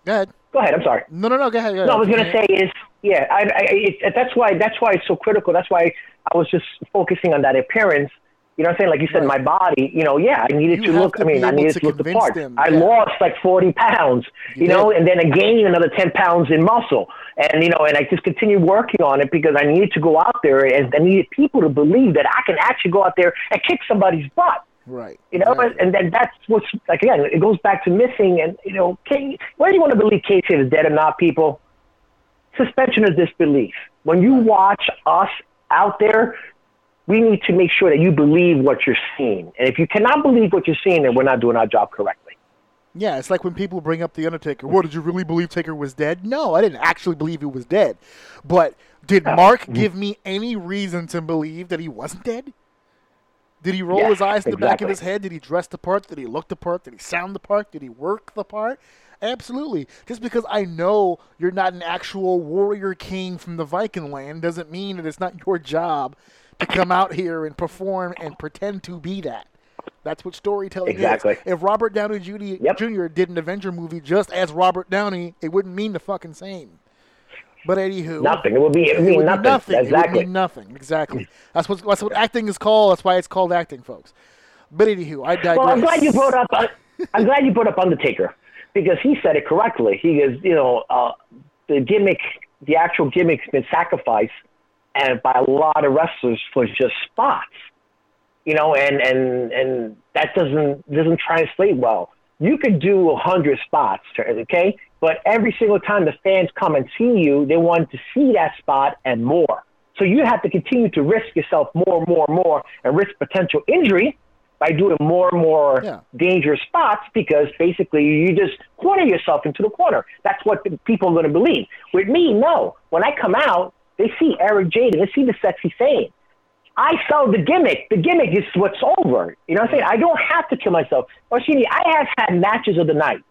go ahead. go ahead. I'm sorry. No, no, no. Go ahead. Go ahead. No, I was going to say is, yeah, I, I, it, that's why that's why it's so critical. That's why I was just focusing on that appearance. You know what I'm saying? Like you said, Right. my body, you know, yeah, I needed You to look, to I mean, I needed to to look the part. them, I yeah. lost like 40 pounds, You you, know, and then I gained another 10 pounds in muscle. And, you know, and I just continued working on it because I needed to go out there and I needed people to believe that I can actually go out there and kick somebody's butt. Right. You know, exactly. and then that's what's like again. It goes back to missing, and you know, K, whether you want to believe Kayfabe is dead or not, people, suspension of disbelief. When you watch us out there, we need to make sure that you believe what you're seeing. And if you cannot believe what you're seeing, then we're not doing our job correctly. Yeah, it's like when people bring up the Undertaker. What did you really believe Taker was dead? No, I didn't actually believe he was dead. But did uh, Mark mm. give me any reason to believe that he wasn't dead? Did he roll his eyes in the back of his head? Did he dress the part? Did he look the part? Did he sound the part? Did he work the part? Absolutely. Just because I know you're not an actual warrior king from the Viking land doesn't mean that it's not your job to come out here and perform and pretend to be that. That's what storytelling is. Exactly. is. If Robert Downey Jr. Yep. Jr. did an Avenger movie just as Robert Downey, it wouldn't mean the fucking same. But anywho, Nothing. It would be. It would it mean would nothing. nothing. It would Exactly. nothing. Exactly. That's what that's what acting is called. That's why it's called acting, folks. But anywho, I digress. Well, I'm glad you brought up. Uh, I'm glad you brought up Undertaker because he said it correctly. He goes, you know, uh, the gimmick, the actual gimmick's been sacrificed, and by a lot of wrestlers for just spots. You know, and and and that doesn't doesn't translate well. You could do a hundred spots, okay, but every single time the fans come and see you, they want to see that spot and more. So you have to continue to risk yourself more and more and more and risk potential injury by doing more and more Yeah. dangerous spots because basically you just corner yourself into the corner. That's what people are going to believe. With me, no. When I come out, they see Eric Jaden, they see the sexy Saiyan. I sell the gimmick. The gimmick is what's over. You know what I'm saying? I don't have to kill myself. Orsini, I have had matches of the night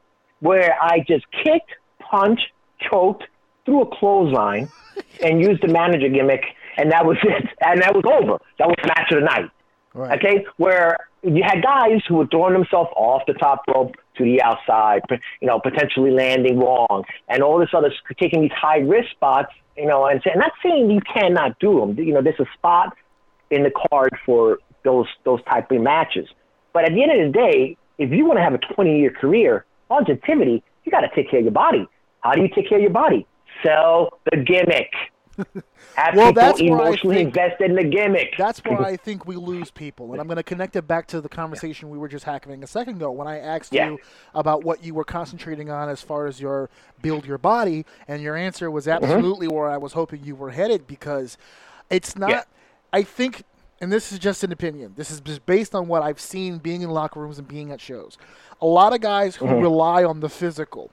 where I just kicked, punched, choked, threw a clothesline, and used the manager gimmick, and that was it. And that was over. That was the match of the night. Right. Okay, where you had guys who were throwing themselves off the top rope to the outside, you know, potentially landing wrong, and all this other taking these high risk spots, you know, and say, not saying you cannot do them. You know, there's a spot in the card for those those type of matches. But at the end of the day, if you want to have a 20 year career, longevity, you got to take care of your body. How do you take care of your body? Sell the gimmick. Have Well, people that's emotionally think- invested in the gimmick. That's where I think we lose people, and I'm going to connect it back to the conversation we were just having a second ago when I asked Yeah. you about what you were concentrating on as far as your build your body, and your answer was Mm-hmm. absolutely where I was hoping you were headed because it's not. Yeah. I think, and this is just an opinion. This is just based on what I've seen being in locker rooms and being at shows. A lot of guys who Mm-hmm. rely on the physical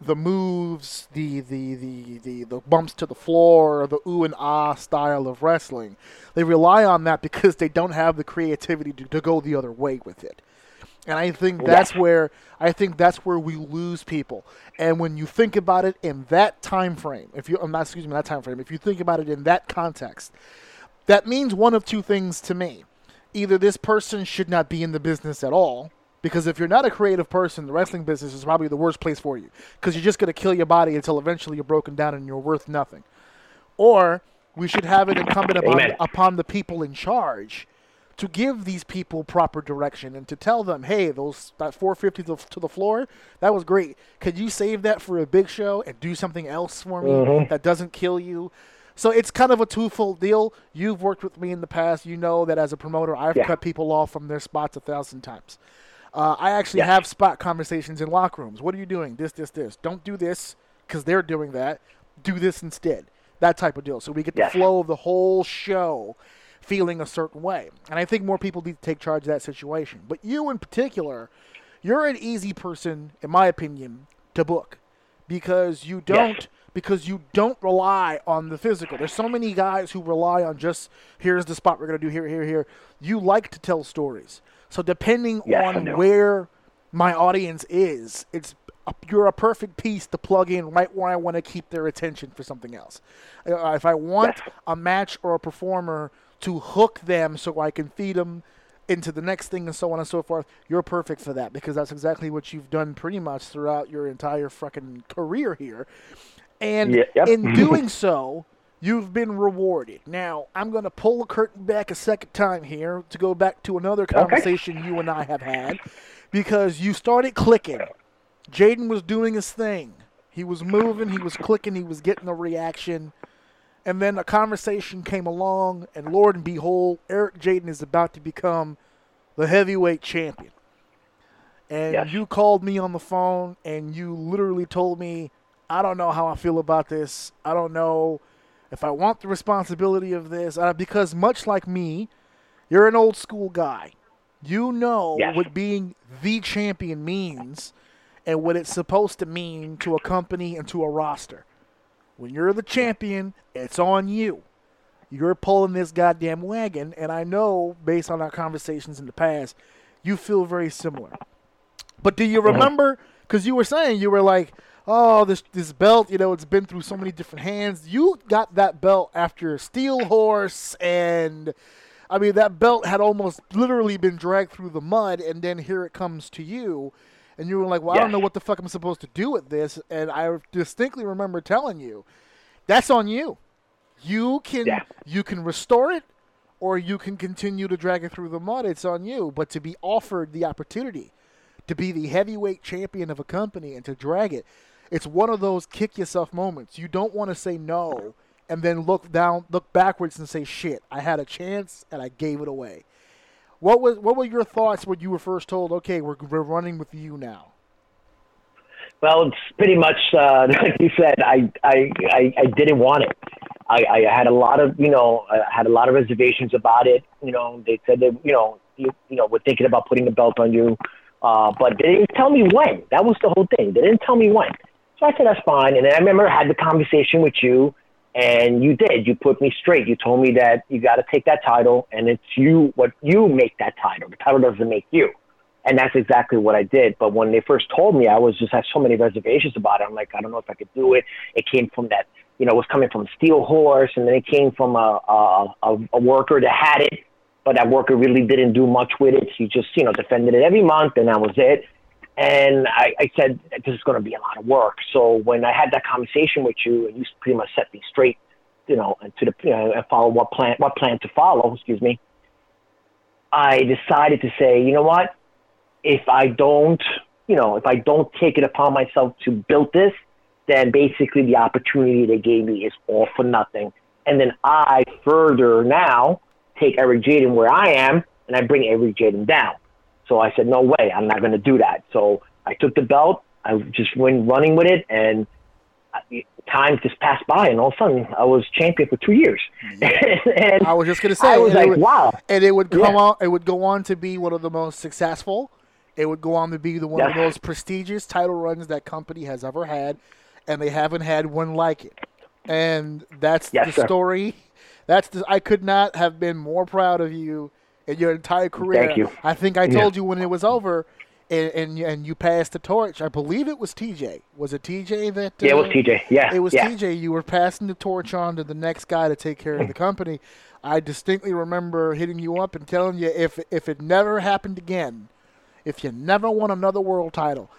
the moves, the, the, the, the, the bumps to the floor, the ooh and ah style of wrestling. They rely on that because they don't have the creativity to, to go the other way with it. And I think that's where I think that's where we lose people. And when you think about it in that time frame, if you I'm not excuse me that time frame, if you think about it in that context, that means one of two things to me. Either this person should not be in the business at all, Because if you're not a creative person, the wrestling business is probably the worst place for you. Because you're just going to kill your body until eventually you're broken down and you're worth nothing. Or we should have it incumbent upon, upon the people in charge to give these people proper direction and to tell them, hey, those that 450 to, to the floor, that was great. Could you save that for a big show and do something else for me mm-hmm. that doesn't kill you? So it's kind of a twofold deal. You've worked with me in the past. You know that as a promoter, I've Yeah. cut people off from their spots a thousand times. Uh, I actually Yes. have spot conversations in locker rooms. What are you doing? This, this, this. Don't do this because they're doing that. Do this instead. That type of deal. So we get the Yes. flow of the whole show feeling a certain way. And I think more people need to take charge of that situation. But you in particular, you're an easy person, in my opinion, to book because you don't because you don't rely on the physical. There's so many guys who rely on just here's the spot we're gonna do here, here, here. You like to tell stories. So depending Yes, on where my audience is, it's a, you're a perfect piece to plug in right where I want to keep their attention for something else. Uh, if I want Yes. a match or a performer to hook them so I can feed them into the next thing and so on and so forth, you're perfect for that because that's exactly what you've done pretty much throughout your entire fucking career here. And Yeah, yep. in mm-hmm. doing so, you've been rewarded. Now, I'm going to pull the curtain back a second time here to go back to another conversation you and I have had because you started clicking. Jaden was doing his thing. He was moving, he was clicking, he was getting a reaction. And then a conversation came along, and Lord and behold, Eric Jaden is about to become the heavyweight champion. And Yes. you called me on the phone, and you literally told me, I don't know how I feel about this. I don't know if I want the responsibility of this. Uh, because, much like me, you're an old school guy. You know Yes. what being the champion means and what it's supposed to mean to a company and to a roster. When you're the champion, it's on you. You're pulling this goddamn wagon, and I know based on our conversations in the past, you feel very similar. But do you remember? Because you were saying you were like, "Oh, this this belt, you know, it's been through so many different hands." You got that belt after Steel Horse, and I mean that belt had almost literally been dragged through the mud, and then here it comes to you, and you were like, "Well, I don't know what the fuck I'm supposed to do with this," and I distinctly remember telling you, "That's on you. You can Yeah. you can restore it." Or you can continue to drag it through the mud. It's on you. But to be offered the opportunity to be the heavyweight champion of a company and to drag it. It's one of those kick yourself moments. You don't want to say no and then look down, look backwards and say, "Shit, I had a chance and I gave it away." What was what were your thoughts when you were first told, "Okay, we're we're running with you now"? Well, it's pretty much uh, like you said. I, I I I didn't want it. I, I had a lot of you know I had a lot of reservations about it. You know, they said that you know you, you know we're thinking about putting the belt on you, uh, but they didn't tell me when. That was the whole thing. They didn't tell me when. So I said that's fine. And then I remember I had the conversation with you, and you did. You put me straight. You told me that you got to take that title, and it's you what you make that title. The title doesn't make you. And that's exactly what I did. But when they first told me, I was just had so many reservations about it. I'm like, I don't know if I could do it. It came from that, you know, it was coming from a Steel Horse, and then it came from a a, a, a worker that had it, but that worker really didn't do much with it. He just, you know, defended it every month, and that was it. And I, I said, this is going to be a lot of work. So when I had that conversation with you, and you pretty much set me straight, you know, and to the, you know, and follow what plan, what plan to follow. Excuse me. I decided to say, you know what? if I don't, you know, if I don't take it upon myself to build this, then basically the opportunity they gave me is all for nothing. And then I further now take Eric Jaden where I am and I bring Eric Jaden down. So I said, no way, I'm not going to do that. So I took the belt, I just went running with it, and uh, time just passed by, and all of a sudden I was champion for two years. Mm-hmm. and I was just gonna say, I was like, would- wow. and it would come Yeah. out. It would go on to be one of the most successful. It would go on to be the one of the most prestigious title runs that company has ever had, and they haven't had one like it. And that's Yes, the sir. story. That's the, I could not have been more proud of you in your entire career. Thank you. I think I Yeah. told you when it was over, and, and and you passed the torch. I believe it was TJ. Was it TJ that? Yeah, it was uh, TJ. Yeah, it was yeah. TJ. You were passing the torch on to the next guy to take care of the company. I distinctly remember hitting you up and telling you if if it never happened again, if you never won another world title,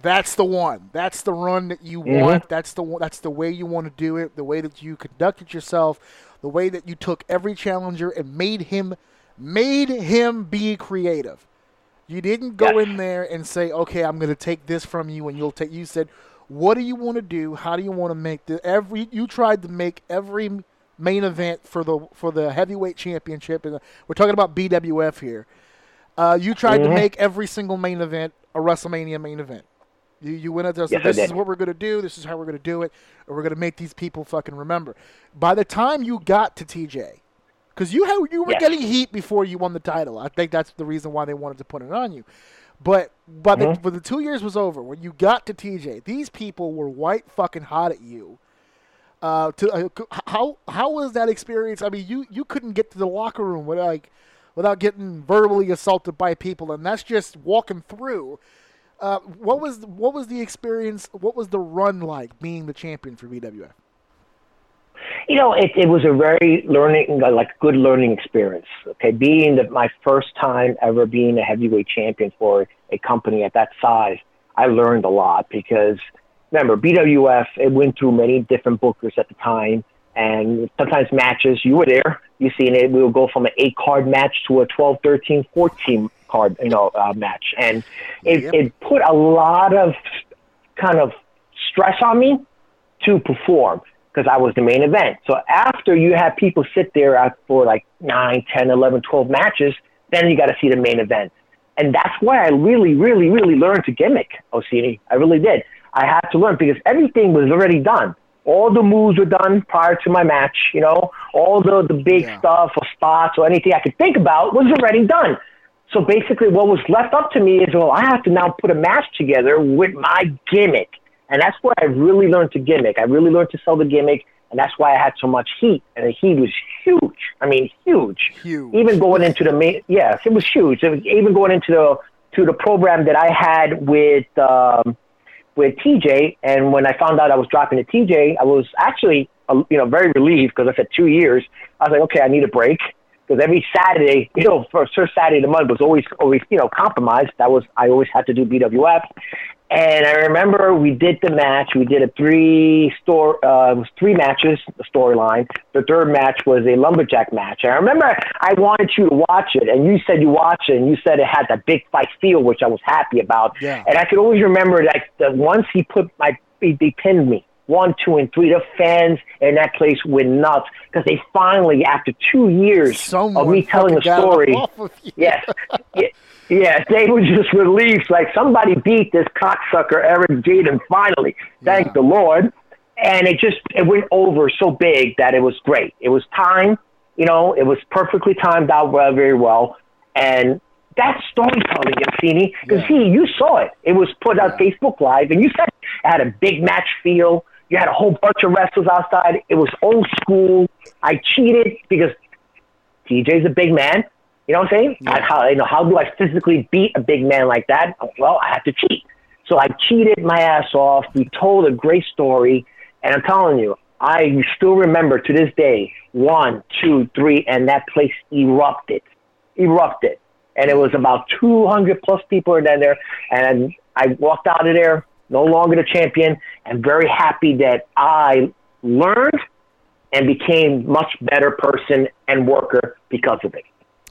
that's the one. That's the run that you Mhm. want. That's the one- that's the way you want to do it. The way that you conducted yourself. The way that you took every challenger and made him made him be creative. You didn't go Yes. in there and say, "Okay, I'm going to take this from you," and you'll take. You said, "What do you want to do? How do you want to make the every?" You tried to make every main event for the for the heavyweight championship, and we're talking about BWF here. Uh, you tried to Mhm. make every single main event a WrestleMania main event. You, you went out there Yes, this is what we're going to do, this is how we're going to do it, and we're going to make these people fucking remember. By the time you got to TJ, because you had, you were Yes. getting heat before you won the title. I think that's the reason why they wanted to put it on you. But by the, Mhm. when the two years was over, when you got to TJ, these people were white fucking hot at you. Uh, to uh, how how was that experience? I mean, you you couldn't get to the locker room without like without getting verbally assaulted by people, and that's just walking through. Uh, what was what was the experience? What was the run like being the champion for BWF? You know, it, it was a very learning, like good learning experience. Okay, being the, my first time ever being a heavyweight champion for a company at that size, I learned a lot because remember BWF it went through many different bookers at the time, and sometimes matches you were there, you seen it. We would go from an eight card match to a 12, 13, 14 card, you know, uh, match, and it, Yep. it put a lot of kind of stress on me to perform because I was the main event. So after you have people sit there out for like 9, 10, 11, 12 matches, then you got to see the main event. And that's why I really, really, really learned to gimmick, Orsini. I really did. I had to learn because everything was already done. All the moves were done prior to my match, you know, all the, the big Yeah. stuff or spots or anything I could think about was already done. So basically, what was left up to me is, well, I have to now put a match together with my gimmick. And that's where I really learned to gimmick. I really learned to sell the gimmick. And that's why I had so much heat. And the heat was huge. I mean, huge. Huge. Even going into the main, yes, it was huge. It was, even going into the to the program that I had with um, with TJ, and when I found out I was dropping to TJ, I was actually uh, you know very relieved because I said two years. I was like, okay, I need a break because every Saturday, you know, for first Saturday of the month was always always you know compromised. That was I always had to do BWF, and I remember we did the match. We did a three store, uh, it was three matches, the storyline. The third match was a lumberjack match. And I remember I wanted you to watch it, and you said you watched it, and you said it had that big fight feel, which I was happy about. Yeah. And I could always remember that, that once he put my, he, he pinned me. One, two, and three. The fans in that place went nuts because they finally, after two years Someone of me telling the story, of. Yes. Yeah. Yeah, they were just relieved. Like somebody beat this cocksucker Eric Jaden finally. Thank Yeah. the Lord. And it just it went over so big that it was great. It was time, you know, it was perfectly timed out well, very well. And that's storytelling, Orsini. Because Yeah. see, you saw it. It was put on Facebook Live, and you said it had a big match feel. You had a whole bunch of wrestlers outside. It was old school. I cheated because TJ's a big man. You know what I'm saying? Yeah. How you know how do I physically beat a big man like that? Well, I have to cheat. So I cheated my ass off. We told a great story, and I'm telling you, I still remember to this day one, two, three, and that place erupted, erupted, and it was about 200 plus people in there. And I walked out of there no longer the champion, and very happy that I learned and became much better person and worker because of it.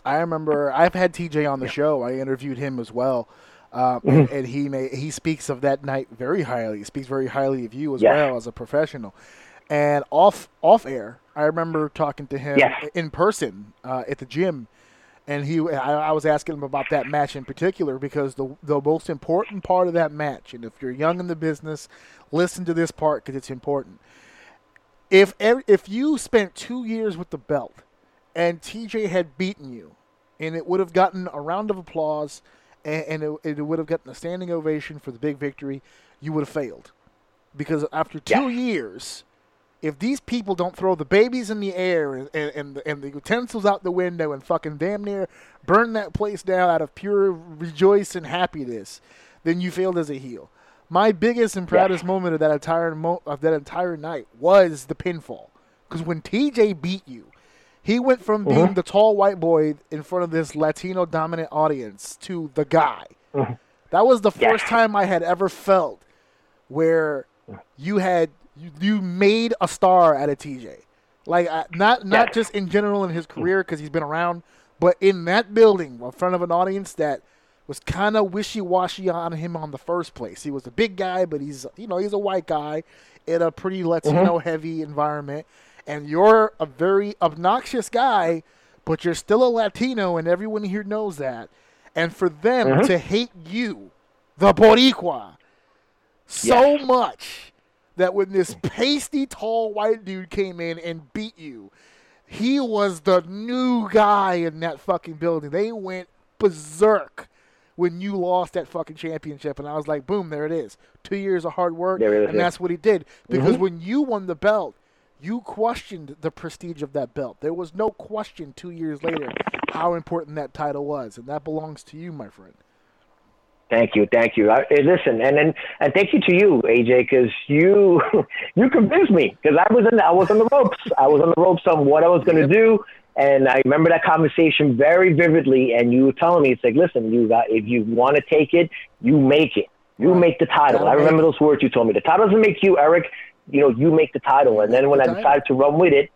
I remember I've had TJ on the show. I interviewed him as well, um, Mm-hmm. and, and he may, he speaks of that night very highly. He speaks very highly of you as Yes. well as a professional. And off off air, I remember talking to him Yes. in person uh, at the gym, and he I, I was asking him about that match in particular because the the most important part of that match, and if you're young in the business, listen to this part because it's important. If if you spent two years with the belt and TJ had beaten you, and it would have gotten a round of applause, and, and it, it would have gotten a standing ovation for the big victory, you would have failed. Because after two Yes. years, if these people don't throw the babies in the air and, and, and, the, and the utensils out the window and fucking damn near burn that place down out of pure rejoice and happiness, then you failed as a heel. My biggest and proudest moment of that entire mo- of that entire night was the pinfall, because when TJ beat you, He went from mm-hmm. being the tall white boy in front of this Latino dominant audience to the guy. Mm-hmm. That was the first time I had ever felt where mm. you had you, you made a star out of TJ. Like not not just in general in his hmm. career because he's been around, but in that building in front of an audience that was kind of wishy-washy on him on the first place. He was a big guy, but he's you know he's a white guy in a pretty mm-hmm. Latino-heavy environment, and you're a very obnoxious guy, but you're still a Latino, and everyone here knows that. And for them mm-hmm. to hate you, the Boricua, so much that when this pasty tall white dude came in and beat you, he was the new guy in that fucking building. They went berserk when you lost that fucking championship, and I was like, boom, there it is. Two years of hard work, and yeah. that's what he did. Because when you won the belt, you questioned the prestige of that belt. There was no question two years later how important that title was, and that belongs to you, my friend. Thank you, thank you. I, eh, listen, and and and thank you to you, AJ, because you you convinced me because I was in I was on the ropes. I was on the ropes on what I was going to do, and I remember that conversation very vividly. And you were telling me, it's like, listen, you got if you want to take it, you make it. You make the title. I remember those words you told me. The title doesn't make you, Eric. You know, you make the title. And then when I decided to run with it,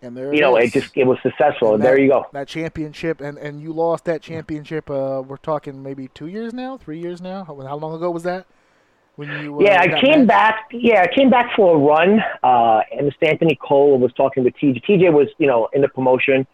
And there you know, is. it just it was successful. And that, there you go. That championship, and, and you lost that championship. Uh, we're talking maybe two years now, three years now. How, how long ago was that? When you uh, Yeah, I came matched? back. Yeah, I came back for a run. Uh, and Mr. Anthony Cole was talking with TJ. TJ was, you know, in the promotion.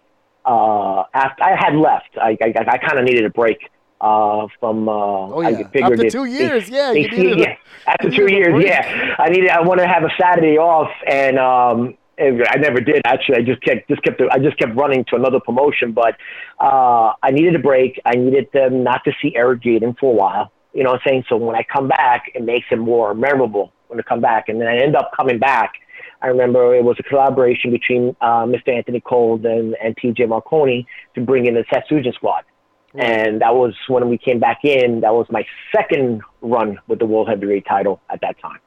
Uh, after I had left, I I, I kind of needed a break. Uh, from uh, Oh I yeah, figured after two if- years, yeah, they you see- a- yeah, after two years, yeah, I needed. I wanted to have a Saturday off, and um, I never did. Actually, I just kept just kept I just kept running to another promotion, but uh, I needed a break. I needed them not to see Eric Jaden for a while. You know what I'm saying? So when I come back, it makes it more memorable when I come back, and then I end up coming back. I remember it was a collaboration between uh, Mr. Anthony Cole and, and TJ Marconi to bring in the Satsujin squad. And that was when we came back in. That was my second run with the World Heavyweight title at that time.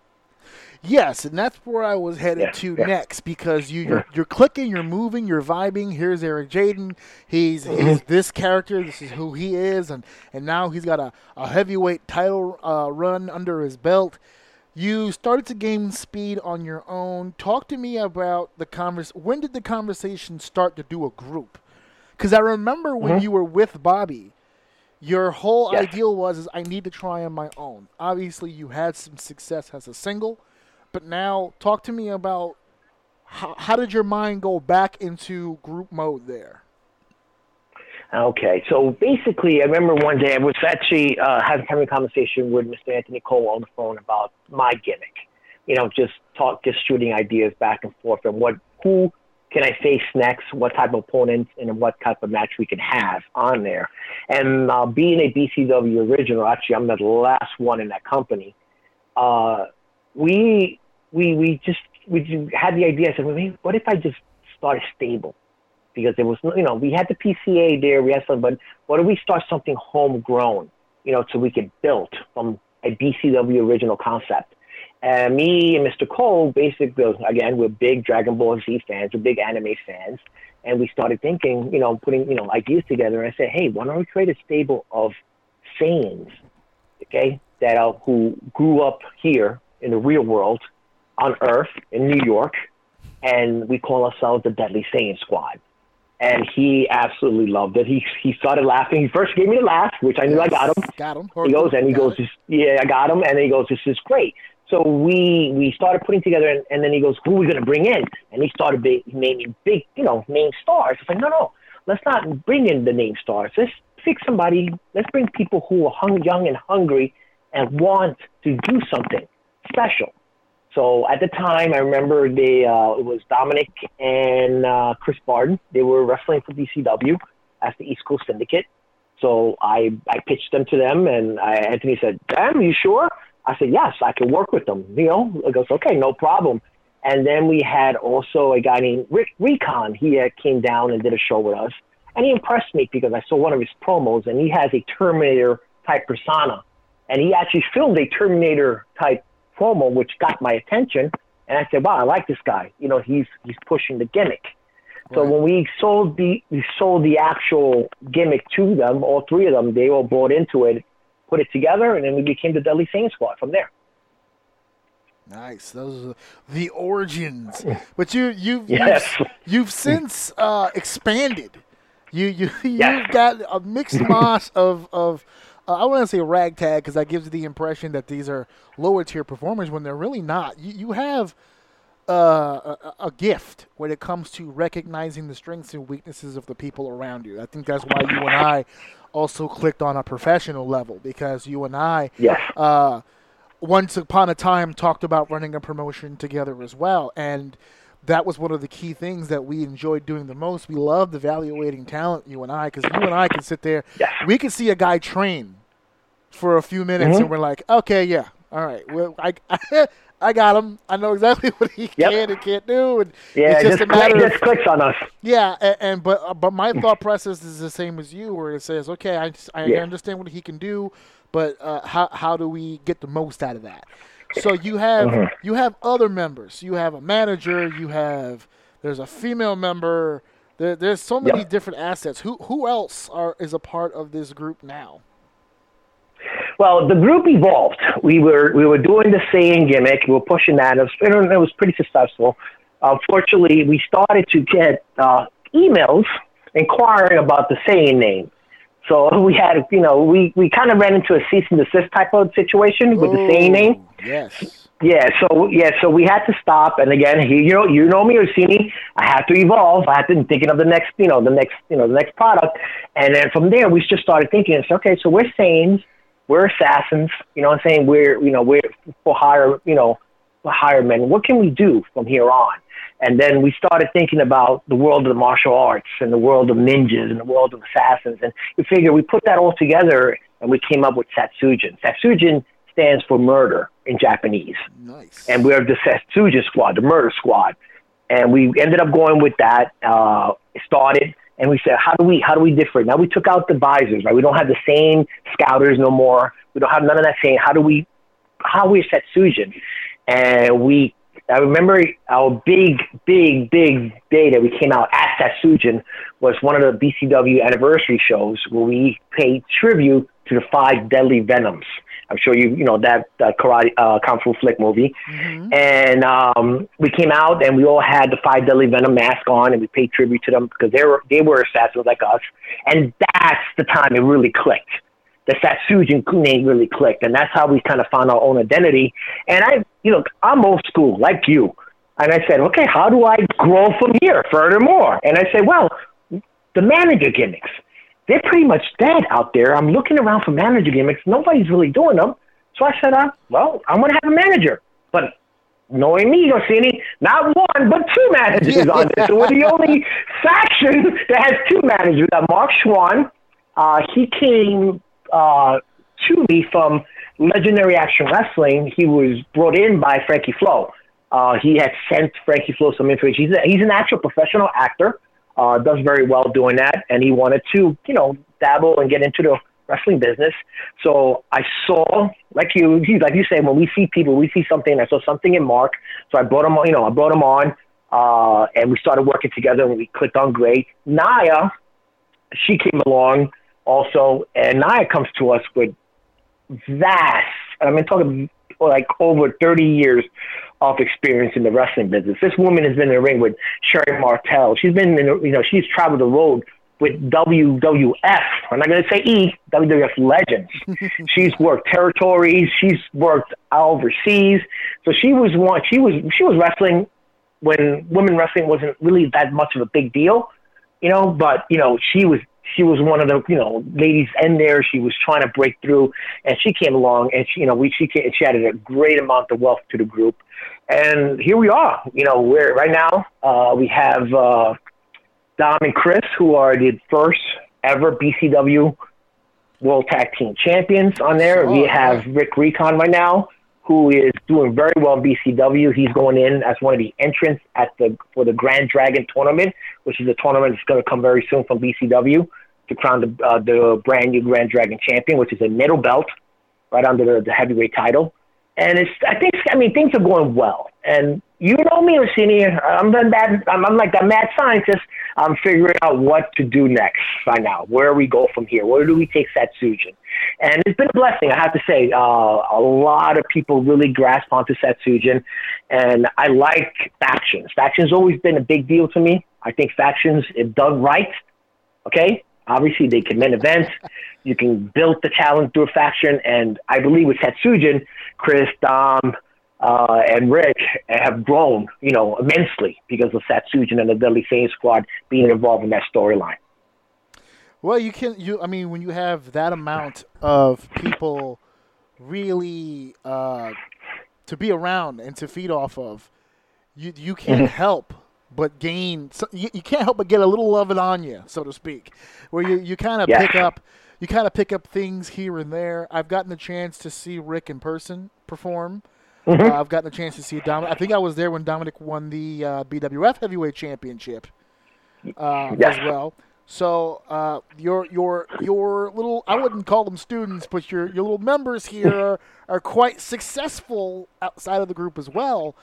Yes, and that's where I was headed Yeah, to yeah. next because you you're, you're clicking, you're moving, you're vibing. Here's Eric Jaden. He's Mm-hmm. he's this character. This is who he is, and and now he's got a, a heavyweight title uh, run under his belt. You started to gain speed on your own. Talk to me about the convers. When did the conversation start to do a group? Because I remember when you were with Bobby, your whole Mm-hmm. Yes. ideal was is I need to try on my own. Obviously, you had some success as a single, but now talk to me about how, how did your mind go back into group mode there? Okay, so basically, I remember one day I was actually uh, having, having a conversation with Mr. Anthony Cole on the phone about my gimmick. You know, just talk, just shooting ideas back and forth, and what, who can I face next? What type of opponents and what type of match we can have on there. And uh, being a BCW original, actually, I'm the last one in that company. Uh, we we we just we had the idea. I said, well, what if I just start a stable? Because there was, you know, we had the PCA there, we had some, but what if we start something homegrown, you know, so we could build from a BCW original concept? And me and Mr. Cole, basically, again, we're big Dragon Ball Z fans, we're big anime fans, and we started thinking, you know, putting, you know, ideas together. And I said, hey, why don't we create a stable of Saiyans, okay, that are, who grew up here in the real world on Earth in New York, and we call ourselves the Deadly Saiyan Squad. And he absolutely loved it. He he started laughing. He first gave me the laugh, which I knew I got him. Got him. He goes and he goes, this, "Yeah, I got him." And then he goes, "This is great." So we we started putting together, and, and then he goes, "Who are we going to bring in?" And he started big, naming big, you know, name stars. It's like, no, no, let's not bring in the name stars. Let's pick somebody. Let's bring people who are hung, young and hungry and want to do something special. So at the time, I remember they uh, it was Dominic and uh, Chris Barton. They were wrestling for DCW as the East Coast Syndicate. So I I pitched them to them, and I, Anthony said, "Damn, you sure?" I said, "Yes, I can work with them." You know, I goes, "Okay, no problem." And then we had also a guy named Rick Recon. He uh, came down and did a show with us, and he impressed me because I saw one of his promos, and he has a Terminator type persona, and he actually filmed a Terminator type promo, which got my attention. And I said, "Wow, I like this guy. You know, he's he's pushing the gimmick." So Right. when we sold the we sold the actual gimmick to them, all three of them, they all bought into it, put it together, and then we became the Deadly Saiyan Squad from there. Nice. Those are the origins. But you you Yes. you've, you've since uh, expanded. You you you've Yes. got a mixed mass of of uh, I want to say ragtag because that gives the impression that these are lower tier performers when they're really not. You you have uh, a, a gift when it comes to recognizing the strengths and weaknesses of the people around you. I think that's why you and I also clicked on a professional level because you and I Yes. uh, once upon a time talked about running a promotion together as well and that was one of the key things that we enjoyed doing the most we loved evaluating talent you and i because you and i can sit there Yes. we could see a guy train for a few minutes Mm-hmm. and we're like okay yeah all right well i I got him. I know exactly what he Yep. can and can't do, and Yeah, it's just, just, a matter click, of just clicks on us. yeah, and, and but uh, but my thought process is the same as you, where it says, okay, I, I Yeah. understand what he can do, but uh, how how do we get the most out of that? So you have Uh-huh. you have other members. You have a manager. You have there's a female member. There, there's so many Yep. different assets. Who who else are is a part of this group now? Well, the group evolved. We were we were doing the Saiyan gimmick. We were pushing that. It was, it was pretty successful. Unfortunately, we started to get uh, emails inquiring about the Saiyan name. So we had, you know, we, we kind of ran into a cease and desist type of situation with the Saiyan name. Yes. Yeah, so yeah, so we had to stop. And again, he, you know, you know me, or Orsini. I have to evolve. I have to be thinking of the next, you know, the next, you know, the next product. And then from there, we just started thinking. It's okay. So we're Saiyans, we're assassins. You know, what I'm saying we're, you know, we're for hire, you know, for hire men. What can we do from here on? And then we started thinking about the world of the martial arts and the world of ninjas and the world of assassins. And we figured we put that all together and we came up with Satsujin. Satsujin stands for murder in Japanese Nice. and we're the Satsujin squad, the murder squad. And we ended up going with that. Uh, started, and we said, how do we how do we differ? Now we took out the visors, right? We don't have the Saiyan scouters no more. We don't have none of that Saiyan. How do we how we Satsujin? And we I remember our big, big, big day that we came out at Satsujin was one of the BCW anniversary shows where we paid tribute to the five deadly venoms. I'm sure you you know that, that karate uh, kung fu flick movie. And um, we came out and we all had the five deadly venom mask on, and we paid tribute to them because they were they were assassins like us. And that's the time it really clicked. The Satsujin name really clicked, and that's how we kind of found our own identity. And I, you know, I'm old school like you, and I said, okay, how do I grow from here furthermore? And I said, well, the manager gimmicks they're pretty much dead out there. I'm looking around for manager gimmicks. Nobody's really doing them. So I said, uh, well, I'm going to have a manager. But knowing me, Orsini, not one, but two managers on this. So we're the only faction that has two managers. Got Mark Schwann. Uh, he came uh, to me from Legendary Action Wrestling. He was brought in by Frankie Flo. Uh, he had sent Frankie Flo some information. He's, a, he's an actual professional actor uh, does very well doing that, and he wanted to, you know, dabble and get into the wrestling business. So I saw, like you, like you say, when we see people, we see something. I saw something in Mark, so I brought him on. You know, I brought him on, uh, and we started working together, and we clicked on great. Naya, she came along also, and Naya comes to us with vast. I mean, talking like over 30 years of experience in the wrestling business. This woman has been in the ring with Sherri Martel. She's been in, the, you know, she's traveled the road with WWF. I'm not going to say E, WWF legends. she's worked territories. She's worked overseas. So she was one. She was she was wrestling when women wrestling wasn't really that much of a big deal, you know. But you know, she was she was one of the you know ladies in there. She was trying to break through, and she came along, and she you know we she came, she added a great amount of wealth to the group, and here we are. You know, we're right now uh, we have uh, Dom and Chris, who are the first ever BCW World Tag Team Champions on there. Oh, we have Rick Recon right now, who is doing very well in BCW. He's going in as one of the entrants at the for the Grand Dragon tournament, which is a tournament that's going to come very soon from BCW to crown the uh, the brand new Grand Dragon champion, which is a middle belt right under the, the heavyweight title. And it's I think I mean things are going well. And you know me, Orsini. I'm the mad, I'm, I'm like a mad scientist. I'm figuring out what to do next right now. Where we go from here? Where do we take Satsujin? And it's been a blessing, I have to say. Uh, a lot of people really grasp onto Satsujin, and I like factions. Factions always been a big deal to me. I think factions, if done right, okay, obviously they can win events. You can build the talent through a faction, and I believe with Satsujin, Chris, Dom, uh, and Rick have grown, you know, immensely because of Satsujin and the Deadly Saiyan Squad being involved in that storyline. Well, you can. You, I mean, when you have that amount of people really uh, to be around and to feed off of, you you can't Mm-hmm. help but gain. You, you can't help but get a little of it on you, so to speak, where you you kind of Yeah. pick up. You kind of pick up things here and there. I've gotten the chance to see Rick in person perform. Mm-hmm. Uh, I've gotten a chance to see Dominic. I think I was there when Dominic won the uh, BWF Heavyweight Championship uh, Yeah. as well. So uh, your your your little I wouldn't call them students, but your your little members here are, are quite successful outside of the group as well.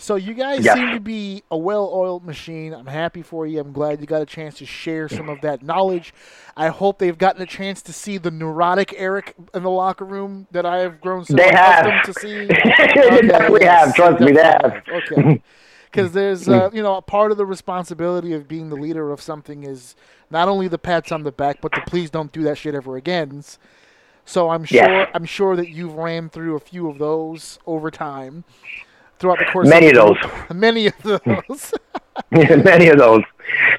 So you guys Yes. seem to be a well-oiled machine. I'm happy for you. I'm glad you got a chance to share some of that knowledge. I hope they've gotten a chance to see the neurotic Eric in the locker room that I have grown so They have. to see. they definitely yes, have. Trust me, they have. Okay. Because there's, uh, you know, a part of the responsibility of being the leader of something is not only the pats on the back, but the please don't do that shit ever again. So I'm sure, Yes. I'm sure that you've ran through a few of those over time, throughout the course. Many of of the group. Many of those. Many of those.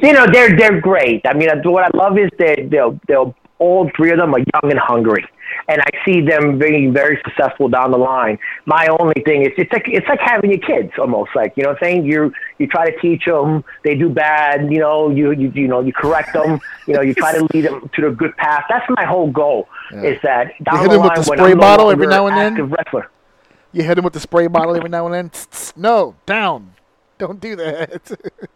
You know, they're they're great. I mean, uh, what I love is that they'll they'll all three of them are young and hungry, and I see them being very successful down the line. My only thing is it's like it's like having your kids almost like you know what I'm saying you you try to teach them they do bad you know you you you know you correct them you know you try to lead them to the good path. That's my whole goal is that down hit the them with line the spray I'm no bottle every now and then? wrestler. You hit him with the spray bottle every now and then. No, down. Don't do that.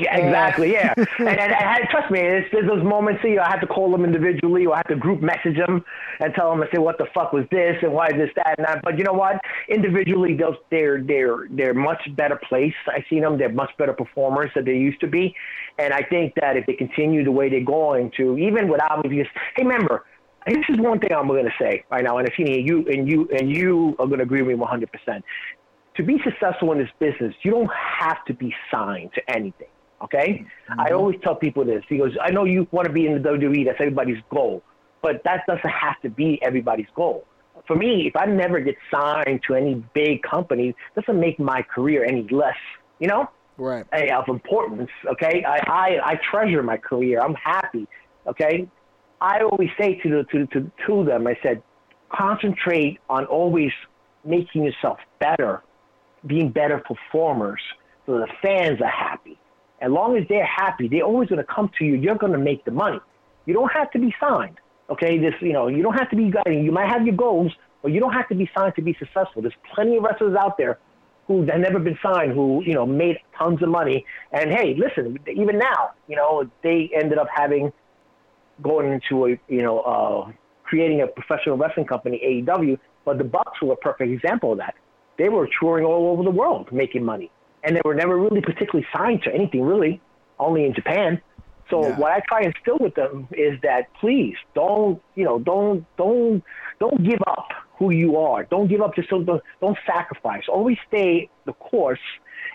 Yeah, exactly. Yeah, and, and, and trust me, it's, there's those moments. You know, I have to call them individually, or I have to group message them and tell them, I say, what the fuck was this, and why is this, that, and that. But you know what? Individually, they'll, they're they're they're much better placed. I see them; they're much better performers than they used to be. And I think that if they continue the way they're going to, even without me, because hey, remember. This is one thing I'm going to say right now, and if you you and you and you are going to agree with me 100 percent to be successful in this business, you don't have to be signed to anything. Okay? Mm-hmm. I always tell people this because I know you want to be in the WWE, that's everybody's goal, but that doesn't have to be everybody's goal. For me, if I never get signed to any big company, doesn't make my career any less, you know, right. of importance. Okay? I, I, I treasure my career. I'm happy. Okay? I always say to, the, to, to, to them, I said, concentrate on always making yourself better, being better performers so the fans are happy. As long as they're happy, they're always going to come to you. You're going to make the money. You don't have to be signed. Okay, this you know you don't have to be guiding. You might have your goals, but you don't have to be signed to be successful. There's plenty of wrestlers out there who have never been signed, who you know made tons of money. And hey, listen, even now, you know they ended up having going into a you know uh, creating a professional wrestling company, AEW. But the Bucks were a perfect example of that. They were touring all over the world making money, and they were never really particularly signed to anything really, only in Japan. So Yeah. what I try and instill with them is that please don't you know don't don't don't give up who you are. Don't give up. Just don't don't sacrifice. Always stay the course,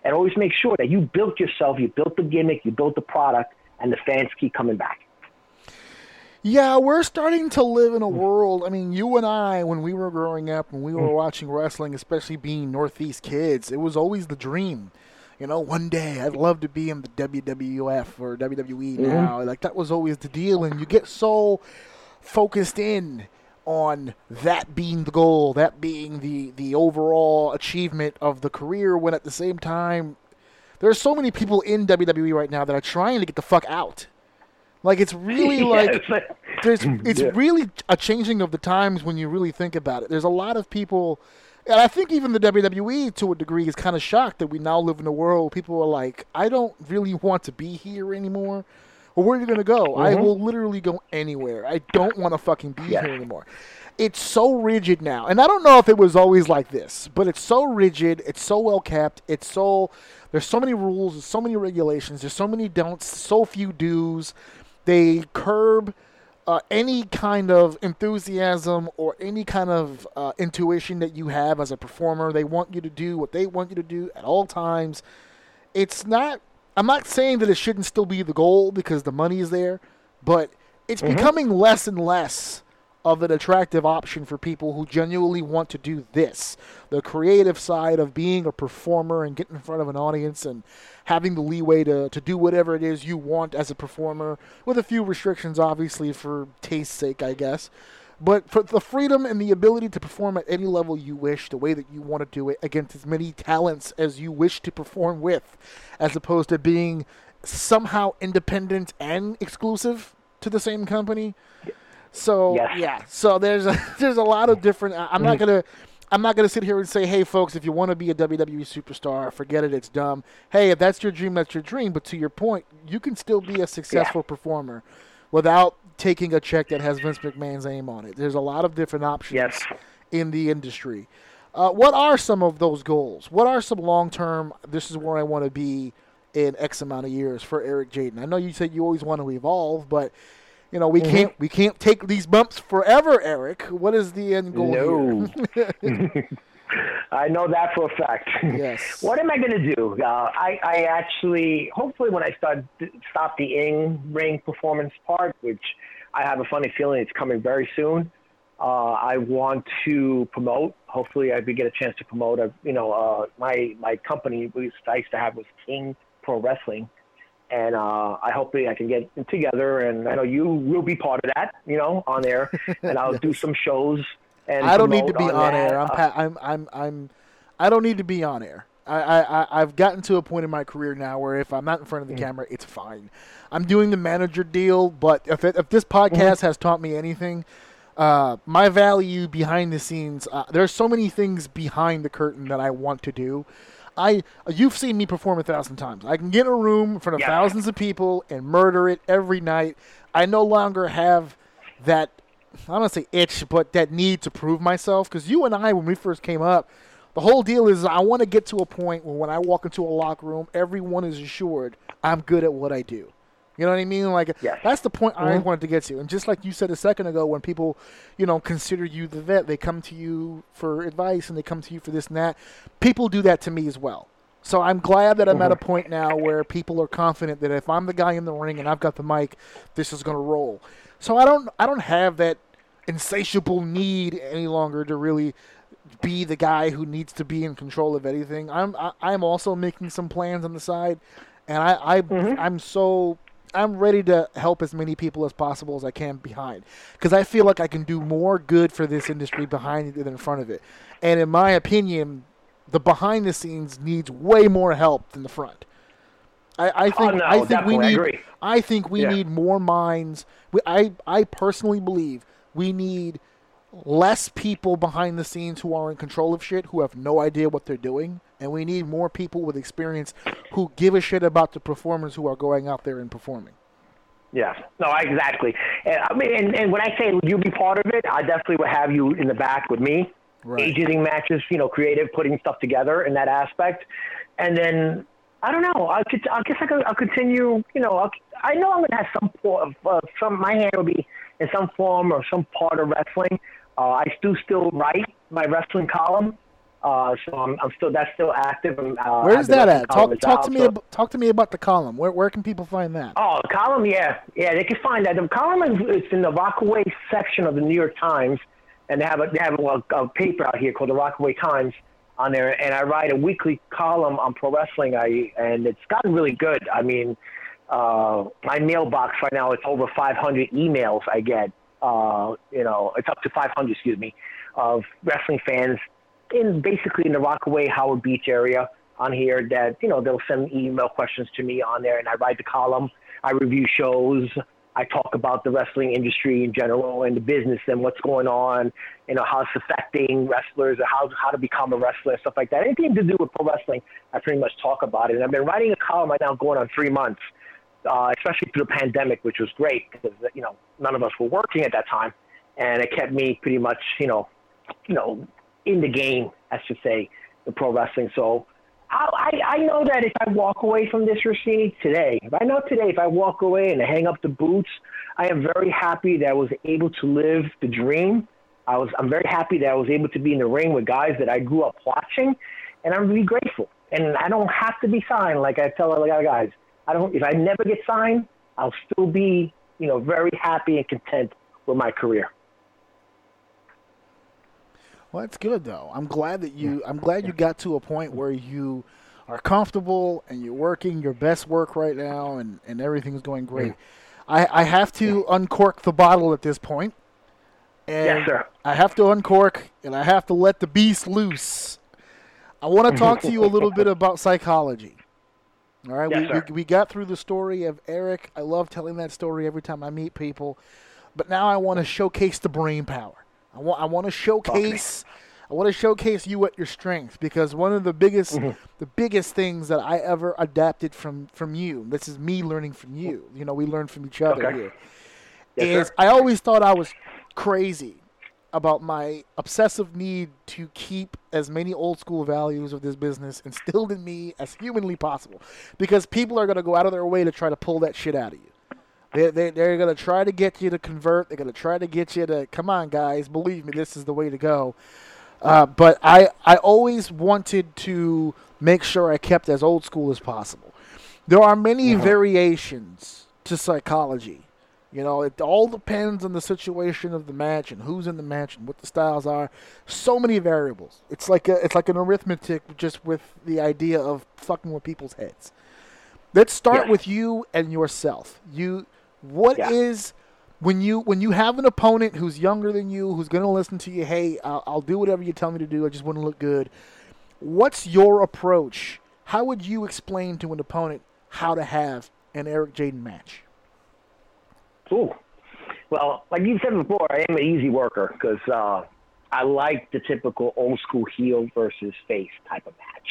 and always make sure that you built yourself. You built the gimmick. You built the product, and the fans keep coming back. Yeah, we're starting to live in a hmm. world. I mean, you and I, when we were growing up, when we were hmm. watching wrestling, especially being Northeast kids, it was always the dream. You know, one day I'd love to be in the WWF or WWE mm-hmm. now. Like that was always the deal, and you get so focused in on that being the goal, that being the the overall achievement of the career. When at the same time, there's so many people in WWE right now that are trying to get the fuck out. Like it's really like Yes. there's it's Yeah. really a changing of the times when you really think about it. There's a lot of people, and I think even the WWE to a degree is kind of shocked that we now live in a world where people are like, I don't really want to be here anymore. Well, where are you going to go? I will literally go anywhere. I don't want to fucking be Mm-hmm. Yeah. here anymore. it's so rigid now. And I don't know if it was always like this, but it's so rigid, it's so well kept, it's so there's so many rules, there's so many regulations, there's so many don'ts, so few do's. They curb uh, any kind of enthusiasm or any kind of uh, intuition that you have as a performer. They want you to do what they want you to do at all times. It's not. I'm not saying that it shouldn't still be the goal because the money is there, but it's mm-hmm. becoming less and less of an attractive option for people who genuinely want to do this the creative side of being a performer and getting in front of an audience and having the leeway to, to do whatever it is you want as a performer, with a few restrictions, obviously, for taste's sake, I guess. But for the freedom and the ability to perform at any level you wish, the way that you want to do it, against as many talents as you wish to perform with, as opposed to being somehow independent and exclusive to the same company. So yes. yeah, so there's a, there's a lot of different. I'm not mm-hmm. gonna I'm not gonna sit here and say, hey folks, if you want to be a WWE superstar, forget it, it's dumb. Hey, if that's your dream, that's your dream. But to your point, you can still be a successful yeah. performer without taking a check that has Vince McMahon's name on it. There's a lot of different options yes. in the industry. Uh, what are some of those goals? What are some long term? This is where I want to be in X amount of years for Eric Jaden. I know you said you always want to evolve, but you know, we mm-hmm. can't we can't take these bumps forever, Eric. What is the end goal? No. I know that for a fact. Yes. what am I going to do? Uh, I, I actually, hopefully, when I start stop the in ring performance part, which I have a funny feeling it's coming very soon. Uh, I want to promote. Hopefully, I be get a chance to promote. A, you know, uh, my my company we used to have was King Pro Wrestling, and uh, I hope that I can get together. And I know you will be part of that, you know, on there. And I'll do some shows. And I don't need to be on, on air. I'm, pa- I'm, I'm, I'm, I don't need to be on air. I, I, I've gotten to a point in my career now where if I'm not in front of the mm-hmm. camera, it's fine. I'm doing the manager deal, but if it, if this podcast mm-hmm. has taught me anything, uh, my value behind the scenes, uh, there's so many things behind the curtain that I want to do I you've seen me perform a thousand times. I can get in a room in front of yeah. thousands of people and murder it every night. I no longer have that I don't want to say itch, but that need to prove myself. Because you and I, when we first came up, the whole deal is I want to get to a point where when I walk into a locker room, everyone is assured I'm good at what I do. You know what I mean? Like yes. that's the point mm-hmm. I wanted to get to. And just like you said a second ago, when people, you know, consider you the vet, they come to you for advice and they come to you for this and that. People do that to me as well. So I'm glad that I'm mm-hmm. at a mm-hmm. point now where people are confident that if I'm the guy in the ring and I've got the mic, this is going to roll. So I don't I don't have that insatiable need any longer to really be the guy who needs to be in control of anything. I'm I, am i am also making some plans on the side, and I, I mm-hmm. I'm so I'm ready to help as many people as possible as I can behind because I feel like I can do more good for this industry behind it than in front of it. And in my opinion, the behind the scenes needs way more help than the front. I, I think oh, no, I think we need I, I think we yeah. need more minds. We, I I personally believe we need less people behind the scenes who are in control of shit who have no idea what they're doing and we need more people with experience who give a shit about the performers who are going out there and performing. Yeah, no, exactly. And, I mean, and, and when I say you be part of it, I definitely would have you in the back with me, right. agenting matches, you know, creative, putting stuff together in that aspect, and then I don't know. I could, I guess I could, I'll continue. You know, I'll, I know I'm gonna have some part of uh, some. My hand will be in some form or some part of wrestling. Uh, I do still write my wrestling column uh, so I'm, I'm still that's still active. Uh, Where's that at? Talk talk to me. So. About, talk to me about the column. Where where can people find that? Oh, the column, yeah, yeah, they can find that. The column is it's in the Rockaway section of the New York Times, and they have a they have a, a paper out here called the Rockaway Times on there, and I write a weekly column on pro wrestling. I and it's gotten really good. I mean, uh, my mailbox right now it's over 500 emails I get. Uh, you know, it's up to 500, excuse me, of wrestling fans in basically in the Rockaway, Howard Beach area on here that, you know, they'll send email questions to me on there and I write the column. I review shows. I talk about the wrestling industry in general and the business and what's going on, you know, how it's affecting wrestlers or how, how to become a wrestler, stuff like that. Anything to do with pro wrestling, I pretty much talk about it. And I've been writing a column right now going on three months, uh, especially through the pandemic, which was great because, you know, none of us were working at that time and it kept me pretty much, you know, you know, in the game, I should say, the pro wrestling. So I, I know that if I walk away from this Orsini today, if I know today, if I walk away and hang up the boots, I am very happy that I was able to live the dream. I was, I'm very happy that I was able to be in the ring with guys that I grew up watching, and I'm really grateful. And I don't have to be signed, like I tell other guys. I don't. If I never get signed, I'll still be, you know, very happy and content with my career. Well, that's good though. I'm glad that you. I'm glad you got to a point where you are comfortable and you're working your best work right now, and and everything's going great. Mm. I, I have to uncork the bottle at this point, and yes, sir. I have to uncork and I have to let the beast loose. I want to talk to you a little bit about psychology. All right, yes, we, we, we got through the story of Eric. I love telling that story every time I meet people, but now I want to showcase the brain power. I want I want to showcase I want to showcase you at your strength because one of the biggest Mm-hmm. the biggest things that I ever adapted from from you. This is me learning from you. You know, we learn from each other Okay. here. Yes, is sir. I always thought I was crazy about my obsessive need to keep as many old school values of this business instilled in me as humanly possible because people are going to go out of their way to try to pull that shit out of you. They, they, they're going to try to get you to convert. They're going to try to get you to, come on, guys, believe me, this is the way to go. Uh, but I, I always wanted to make sure I kept as old school as possible. There are many variations to psychology. You know, it all depends on the situation of the match and who's in the match and what the styles are. So many variables. It's like a, it's like an arithmetic just with the idea of fucking with people's heads. Let's start Yeah. with you and yourself. You, what is Yeah. when you when you have an opponent who's younger than you, who's going to listen to you? Hey, I'll, I'll do whatever you tell me to do. I just want to look good. What's your approach? How would you explain to an opponent how to have an Eric Jaden match? Ooh. Well, like you said before, I am an easy worker because uh, I like the typical old school heel versus face type of match.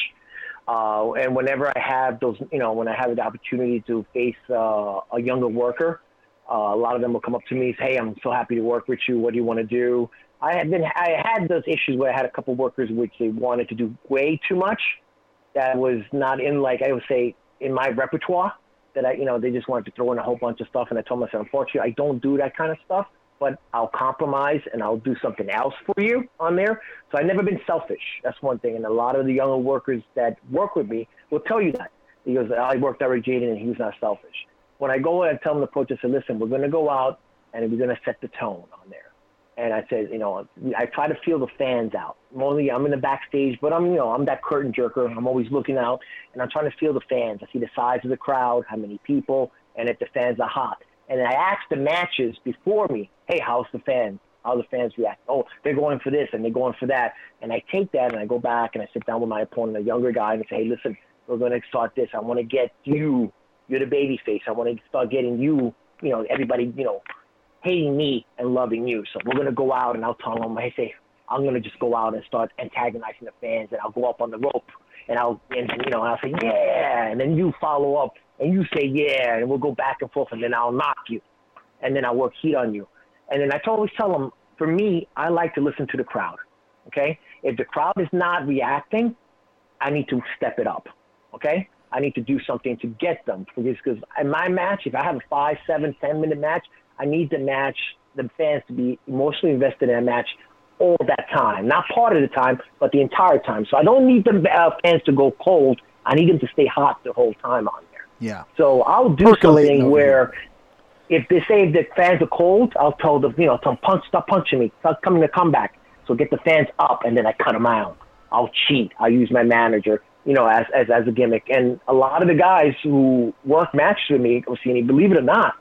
Uh, and whenever I have those, you know, when I have the opportunity to face uh, a younger worker, uh, a lot of them will come up to me and say, "Hey, I'm so happy to work with you. What do you want to do?" I had been, I had those issues where I had a couple workers which they wanted to do way too much. That was not in, like I would say, in my repertoire that I, you know, they just wanted to throw in a whole bunch of stuff. And I told myself, unfortunately, I don't do that kind of stuff, but I'll compromise and I'll do something else for you on there. So I've never been selfish. That's one thing. And a lot of the younger workers that work with me will tell you that. He goes, I worked out with Jaden and he was not selfish. When I go and tell them the coach, I said, listen, we're going to go out and we're going to set the tone on there. And I said, you know, I try to feel the fans out. Mostly, I'm in the backstage, but I'm, you know, I'm that curtain jerker. I'm always looking out, and I'm trying to feel the fans. I see the size of the crowd, how many people, and if the fans are hot. And I ask the matches before me, hey, how's the fans? How the fans react? Oh, they're going for this and they're going for that. And I take that and I go back and I sit down with my opponent, a younger guy, and I say, hey, listen, we're going to start this. I want to get you. You're the baby face. I want to start getting you. You know, everybody. You know, hating me and loving you. So we're gonna go out and I'll tell them, I say, I'm gonna just go out and start antagonizing the fans and I'll go up on the rope and I'll and you know, and I'll say, Yeah and then you follow up and you say yeah and we'll go back and forth and then I'll knock you and then I'll work heat on you. And then I always tell them, for me, I like to listen to the crowd. Okay? If the crowd is not reacting, I need to step it up. Okay? I need to do something to get them. Because in my match, if I have a five, seven, ten minute match, I need the match, the fans to be emotionally invested in that match all that time. Not part of the time, but the entire time. So I don't need the uh, fans to go cold. I need them to stay hot the whole time on there. Yeah. So I'll do Percolating something where if they say the fans are cold, I'll tell them, you know, tell them, punch, stop punching me. Stop coming to come back. So get the fans up, and then I cut them out. I'll cheat. I'll use my manager, you know, as, as, as a gimmick. And a lot of the guys who work matches with me, Orsini, believe it or not,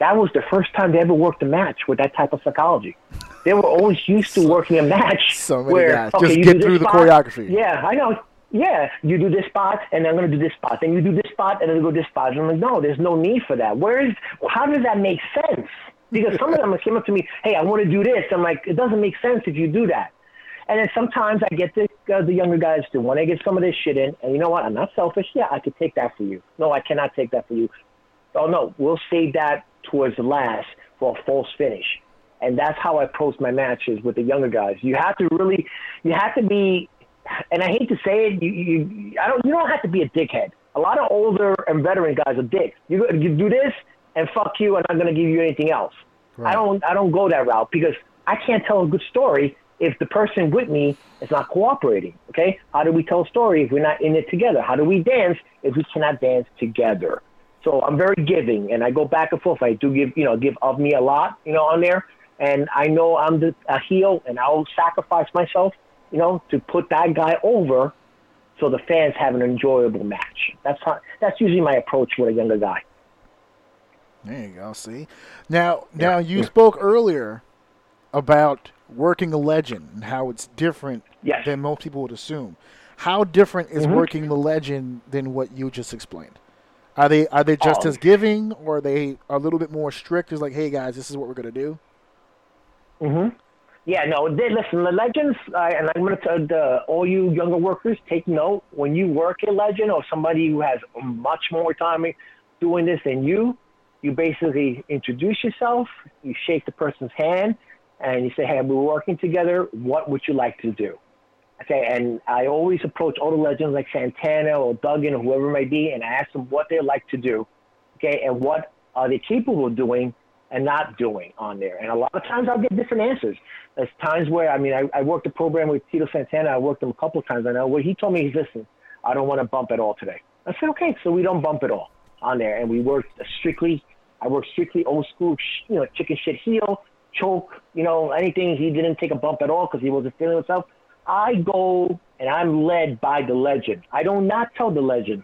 that was the first time they ever worked a match with that type of psychology. They were always used to working a match So where guys. okay, Just you get do through the spot. choreography. Yeah, I know. Yeah, you do this spot, and I'm going to do this spot. Then you do this spot, and then go this spot. And I'm like, no, there's no need for that. Where is? How does that make sense? Because some of them came up to me, hey, I want to do this. I'm like, it doesn't make sense if you do that. And then sometimes I get the uh, the younger guys to want to get some of this shit in. And you know what? I'm not selfish. Yeah, I could take that for you. No, I cannot take that for you. Oh no, we'll save that towards the last for a false finish. and that's how I approach my matches with the younger guys. You have to really, you have to be, and I hate to say it, you, you, I don't, you don't have to be a dickhead. A lot of older and veteran guys are dicks. You, you do this and fuck you, and I'm going to give you anything else. Right. I don't, I don't go that route because I can't tell a good story if the person with me is not cooperating. Okay, how do we tell a story if we're not in it together? How do we dance if we cannot dance together? So I'm very giving, and I go back and forth. I do give, you know, give of me a lot, you know, on there, and I know I'm the, a heel, and I'll sacrifice myself, you know, to put that guy over, so the fans have an enjoyable match. That's how, that's usually my approach with a younger guy. There you go. See, now now you spoke earlier about working a legend and how it's different Yes. than most people would assume. How different is Mhm. working the legend than what you just explained? Are they are they just Oh. as giving, or are they a little bit more strict? It's like, hey guys, this is what we're gonna do. hmm Yeah, no. They, listen, the legends, uh, and I'm going to tell the, all you younger workers, take note. When you work a legend or somebody who has much more time doing this than you, you basically introduce yourself, you shake the person's hand, and you say, "Hey, we're working together. What would you like to do?" Okay, and I always approach all the legends like Santana or Duggan or whoever it may be, and I ask them what they like to do, okay, and what are they capable of doing and not doing on there. And a lot of times I'll get different answers. There's times where, I mean, I, I worked a program with Tito Santana. I worked him a couple of times. I know where he told me, he's listen, I don't want to bump at all today. I said, okay, so we don't bump at all on there. And we worked strictly, I worked strictly old school, you know, chicken shit heel, choke, you know, anything. He didn't take a bump at all because he wasn't feeling himself. I go and I'm led by the legend. I do not tell the legend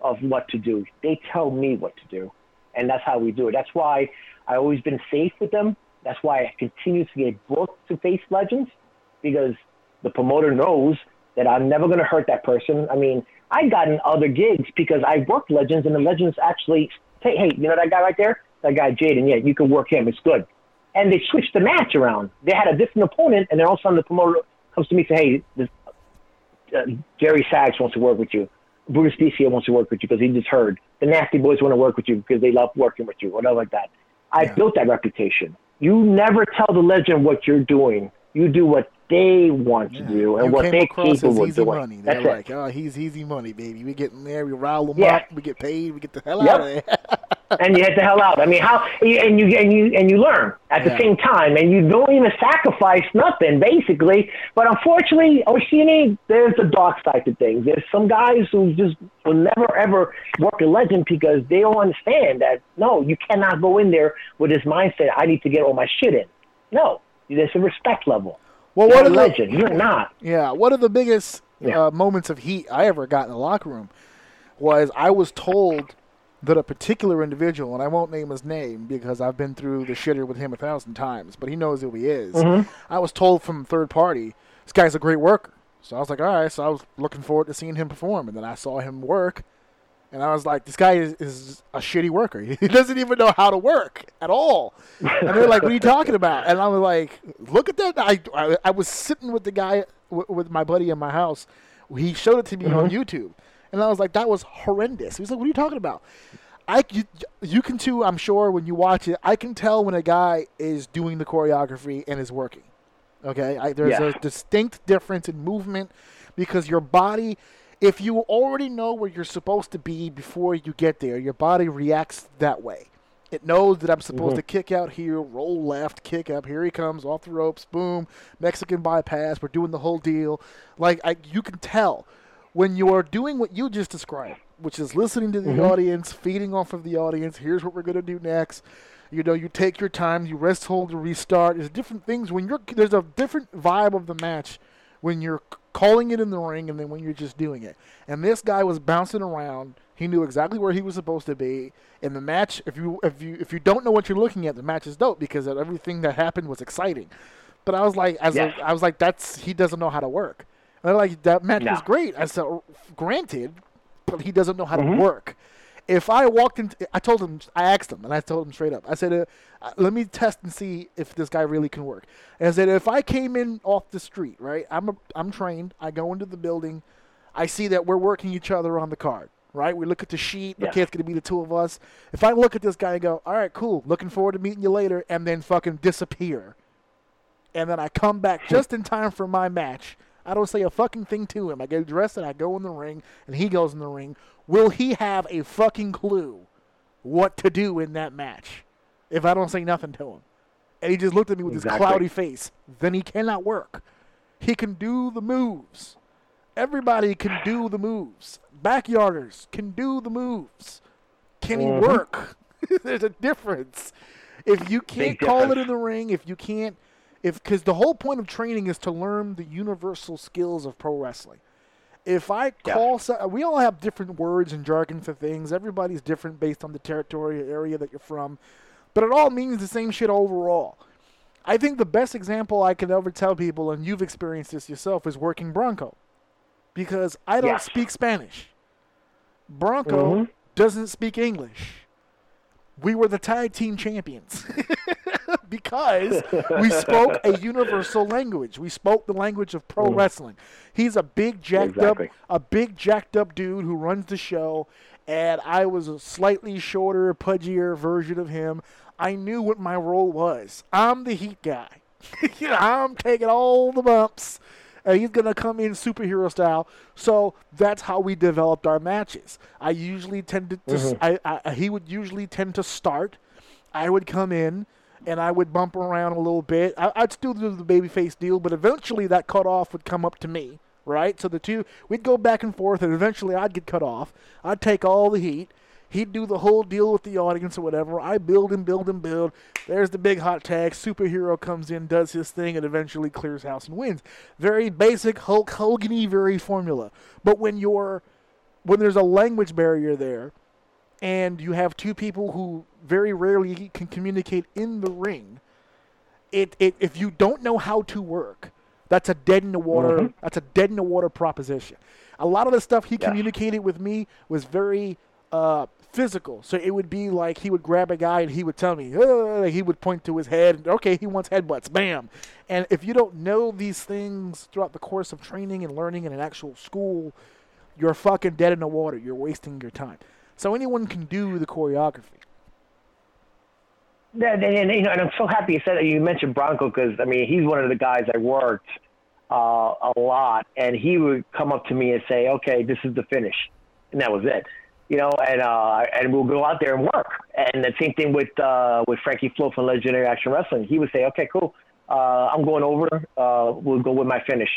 of what to do. They tell me what to do. And that's how we do it. That's why I always been safe with them. That's why I continue to get booked to face legends because the promoter knows that I'm never going to hurt that person. I mean, I've gotten other gigs because I worked legends and the legends actually say, hey, you know that guy right there? That guy Jaden, yeah, you can work him. It's good. And they switched the match around. They had a different opponent, and then all of a sudden the promoter comes to me and say, hey, this, uh, Jerry Sags wants to work with you. Bruce DCO wants to work with you because he just heard. The Nasty Boys want to work with you because they love working with you, whatever like that. I Yeah. built that reputation. You never tell the legend what you're doing. You do what they want to do and you what they're capable of easy doing. money. They're That's like, it. oh, he's easy money, baby. We get in there, we rile them Yeah. up, we get paid, we get the hell Yep. out of there. and you get the hell out. I mean, how and you and you and you learn at Yeah. the same time, and you don't even sacrifice nothing basically. But unfortunately, Oshini, there's the dark side to things. There's some guys who just will never ever work a legend because they don't understand that no, you cannot go in there with this mindset. I need to get all my shit in. No, there's a respect level. well, You're what a are the, legend. You're not. Yeah, one of the biggest Yeah. uh, moments of heat I ever got in the locker room was I was told that a particular individual, and I won't name his name because I've been through the shitter with him a thousand times, but he knows who he is. Mm-hmm. I was told from third party, this guy's a great worker. So I was like, all right. So I was looking forward to seeing him perform, and then I saw him work, and I was like, this guy is, is a shitty worker. He doesn't even know how to work at all. And they're like, what are you talking about? And I was like, look at that. I, I, I was sitting with the guy, w- with my buddy in my house. He showed it to me on YouTube. And I was like, that was horrendous. He was like, what are you talking about? I, you, you can too, I'm sure, when you watch it, I can tell when a guy is doing the choreography and is working. Okay? I, there's Yeah. a distinct difference in movement because your body, if you already know where you're supposed to be before you get there, your body reacts that way. It knows that I'm supposed mm-hmm. to kick out here, roll left, kick up. Here he comes off the ropes, boom, Mexican bypass. We're doing the whole deal. Like I, you can tell when you're doing what you just described, which is listening to the mm-hmm. audience, feeding off of the audience. Here's what we're gonna do next. You know, you take your time, you rest, hold, and restart. There's different things when you're. There's a different vibe of the match when you're calling it in the ring and then when you're just doing it. And this guy was bouncing around. He knew exactly where he was supposed to be. In the match, if you if you if you don't know what you're looking at, the match is dope because everything that happened was exciting. But I was like, as Yes. a, I was like, that's he doesn't know how to work. Like, that match No. was great. I said, granted, but he doesn't know how Mm-hmm. to work. If I walked in, I told him, I asked him, and I told him straight up. I said, uh, uh, "Let me test and see if this guy really can work." And I said, "If I came in off the street, right? I'm a, I'm trained. I go into the building, I see that we're working each other on the card. right? We look at the sheet. Yeah. Okay, it's going to be the two of us. If I look at this guy and go, all right, cool, looking forward to meeting you later, and then fucking disappear, and then I come back just in time for my match. I don't say a fucking thing to him. I get dressed and I go in the ring, and he goes in the ring. Will he have a fucking clue what to do in that match if I don't say nothing to him? And he just looked at me with this Exactly. cloudy face. Then he cannot work. He can do the moves. Everybody can do the moves. Backyarders can do the moves. Can he Mhm. work? There's a difference. If you can't Big call it in the ring, if you can't, if because the whole point of training is to learn the universal skills of pro wrestling. If I Yeah. call, so, we all have different words and jargon for things. Everybody's different based on the territory or area that you're from, but it all means the same shit overall. I think the best example I can ever tell people, and you've experienced this yourself, is working Bronco. Because I don't Yes. speak Spanish. Bronco Mhm. doesn't speak English. We were the tag team champions because we spoke a universal language. We spoke the language of pro mm. wrestling. He's a big jacked Exactly. up, a big jacked up dude who runs the show, and I was a slightly shorter, pudgier version of him. I knew what my role was. I'm the heat guy. You know, I'm taking all the bumps, and he's gonna come in superhero style. So that's how we developed our matches. I usually tended to. Mm-hmm. s I I he would usually tend to start. I would come in and I would bump around a little bit. I, I'd still do the babyface deal, but eventually that cutoff would come up to me, right? So the two, we'd go back and forth, and eventually I'd get cut off. I'd take all the heat. He'd do the whole deal with the audience or whatever. I build and build and build. There's the big hot tag. Superhero comes in, does his thing, and eventually clears house and wins. Very basic Hulk Hogan-y very formula. But when you're when there's a language barrier there, and you have two people who very rarely can communicate in the ring, it, it if you don't know how to work, that's a dead in the water. Mhm. That's a dead in the water proposition. A lot of the stuff he Yeah. communicated with me was very uh, physical. So it would be like he would grab a guy and he would tell me, he would point to his head. and, Okay, he wants headbutts. Bam. And if you don't know these things throughout the course of training and learning in an actual school, you're fucking dead in the water. You're wasting your time. So anyone can do the choreography. Yeah, and, and, you know, and I'm so happy you said that you mentioned Bronco because I mean he's one of the guys I worked uh, a lot, and he would come up to me and say, "Okay, this is the finish," and that was it. You know, and uh, and we'll go out there and work. And the same thing with uh, with Frankie Flo from Legendary Action Wrestling. He would say, "Okay, cool, uh, I'm going over. Uh, we'll go with my finish."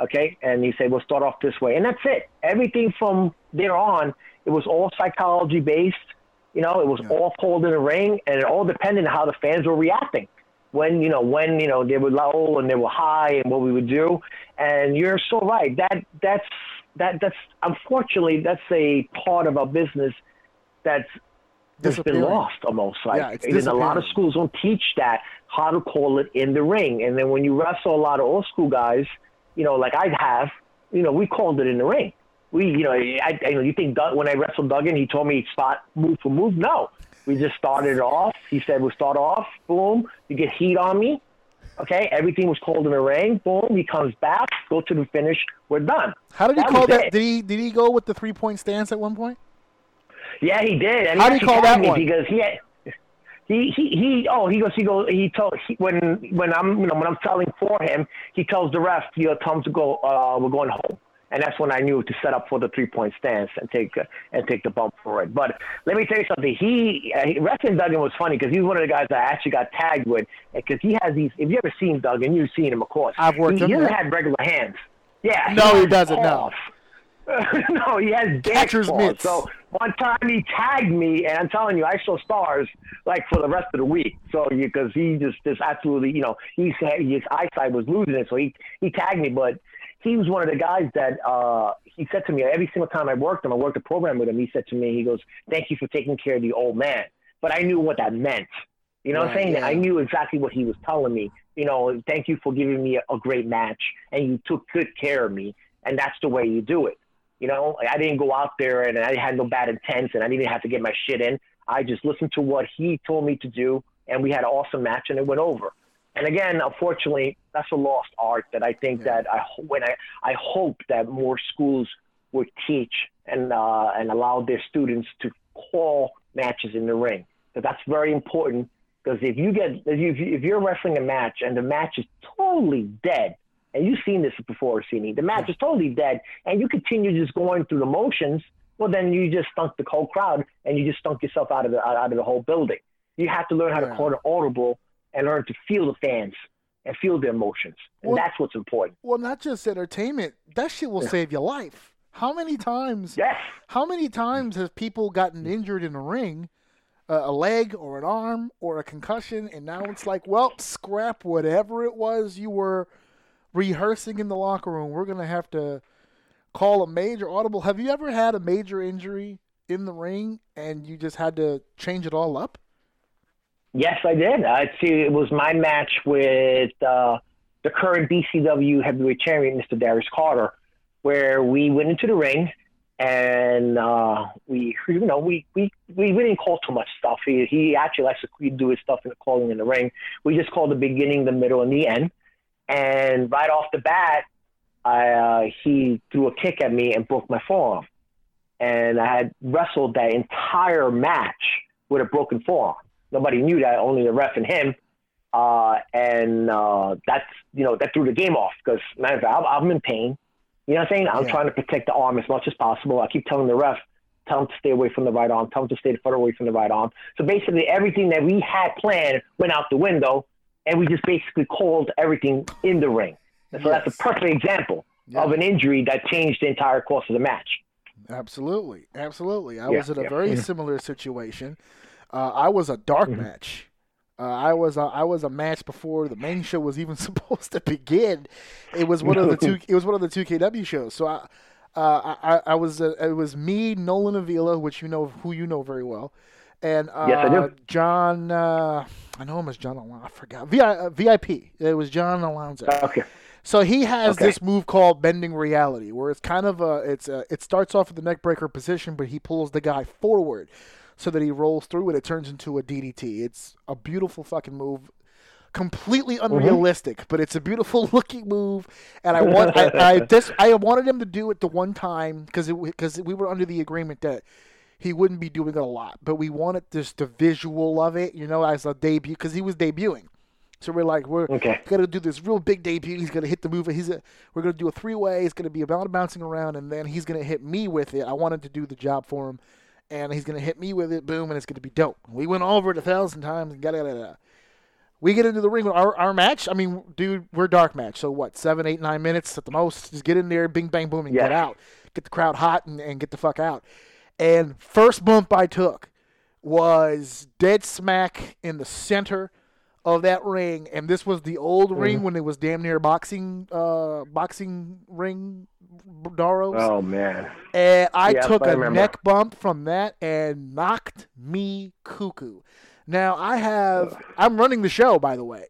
Okay, and he said, "We'll start off this way," and that's it. Everything from there on, it was all psychology based. You know, it was all pulled in the ring, and it all depended on how the fans were reacting. When you know, when you know they were low and they were high, and what we would do. And you're so right. That that's that that's unfortunately that's a part of our business that's that's been lost almost. Like Yeah, it's and a lot of schools don't teach that how to call it in the ring. And then when you wrestle a lot of old school guys, you know, like I have, you know, we called it in the ring. We, you know, I, I, you think Doug, when I wrestled Duggan, he told me spot move for move. No, we just started off. He said we'll start off. Boom, you get heat on me. Okay, everything was cold in the ring. Boom, he comes back, go to the finish. We're done. How did he That call that? it. Did he did he go with the three point stance at one point? Yeah, he did. And How he do you call that one? Because he had, he he he. Oh, he goes. He goes. He told he, when when I'm you know when I'm telling for him, he tells the ref, you know, tell him to go. Uh, we're going home. And that's when I knew to set up for the three point stance and take uh, and take the bump for it. But let me tell you something. He uh, wrestling Duggan was funny because he's one of the guys I actually got tagged with because he has these. If you ever seen Duggan, you've seen him, of course. I've worked he, him, He doesn't have regular hands. Yeah. No, he has doesn't, no. no, he has Catcher's paws. mitts. So one time he tagged me, and I'm telling you, I saw stars like for the rest of the week. So because he just just absolutely, you know, he's his eyesight was losing it, so he he tagged me. But he was one of the guys that uh, he said to me every single time I worked him, I worked a program with him. He said to me, he goes, "Thank you for taking care of the old man." But I knew what that meant. You know what I'm saying? yeah. I knew exactly what he was telling me. You know, thank you for giving me a, a great match, and you took good care of me, and that's the way you do it. You know, I didn't go out there and I had no bad intents and I didn't have to get my shit in. I just listened to what he told me to do and we had an awesome match and it went over. And again, unfortunately, that's a lost art that I think that I when I I hope that more schools would teach and uh, and allow their students to call matches in the ring. So that's very important because if you get if, you, if you're wrestling a match and the match is totally dead, and you've seen this before, Cini, the match is totally dead, and you continue just going through the motions, well then you just stunk the whole crowd and you just stunk yourself out of the out of the whole building. You have to learn how to call an audible and learn to feel the fans and feel their emotions, and Well- that's what's important. Well, not just entertainment. That shit will save your life. How many times? Yes. How many times have people gotten injured in the ring, uh, a leg or an arm or a concussion, and now it's like, well, scrap whatever it was you were rehearsing in the locker room. We're gonna have to call a major audible. Have you ever had a major injury in the ring and you just had to change it all up? Yes, I did. I see. It was my match with uh, the current BCW heavyweight champion, Mr. Darius Carter, where we went into the ring and uh, we, you know, we, we, we, we didn't call too much stuff. He, he actually likes to do his stuff in the calling in the ring. We just called the beginning, the middle, and the end. And right off the bat, I, uh, he threw a kick at me and broke my forearm. And I had wrestled that entire match with a broken forearm. Nobody knew that, only the ref and him. Uh, and uh, that's, you know, that threw the game off because, man, I'm, I'm in pain. You know what I'm saying? I'm Yeah. trying to protect the arm as much as possible. I keep telling the ref, tell him to stay away from the right arm, tell him to stay further away from the right arm. So basically, everything that we had planned went out the window, and we just basically called everything in the ring. And so that's a perfect example Yeah. of an injury that changed the entire course of the match. Absolutely, absolutely. I Yeah, was in a very similar situation. Uh, I was a dark Mm-hmm. match. Uh, I was a, I was a match before the main show was even supposed to begin. It was one of the two. It was one of the two KW shows. So I, uh, I, I was uh, it was me, Nolan Avila, which you know who you know very well, and uh, Yes, I do. John. Uh, I know him as John. Alon- I forgot. VI, uh, VIP. It was John Alonzo. Okay. So he has Okay. this move called bending reality, where it's kind of a it's a it starts off with the neck breaker position, but he pulls the guy forward so that he rolls through and it turns into a DDT. It's a beautiful fucking move. Completely mm-hmm. unrealistic, but it's a beautiful looking move, and I want I, I this I wanted him to do it the one time because because we were under the agreement that he wouldn't be doing it a lot, but we wanted just the visual of it, you know, as a debut because he was debuting. So we're like, we're Okay. gonna do this real big debut. He's gonna hit the move. He's a, we're gonna do a three way. It's gonna be about bouncing around, and then he's gonna hit me with it. I wanted to do the job for him, and he's gonna hit me with it. Boom, and it's gonna be dope. We went over it a thousand times. And da da da. We get into the ring with our, our match. I mean, dude, we're dark match. So what? Seven, eight, nine minutes at the most. Just get in there, bing, bang, boom, and get out. Get the crowd hot and, and get the fuck out. And first bump I took was dead smack in the center of that ring, and this was the old Mm-hmm. ring when it was damn near boxing, uh, boxing ring, Doros. Oh man. And I took I a remember. neck bump from that and knocked me cuckoo. Now I have I'm running the show by the way.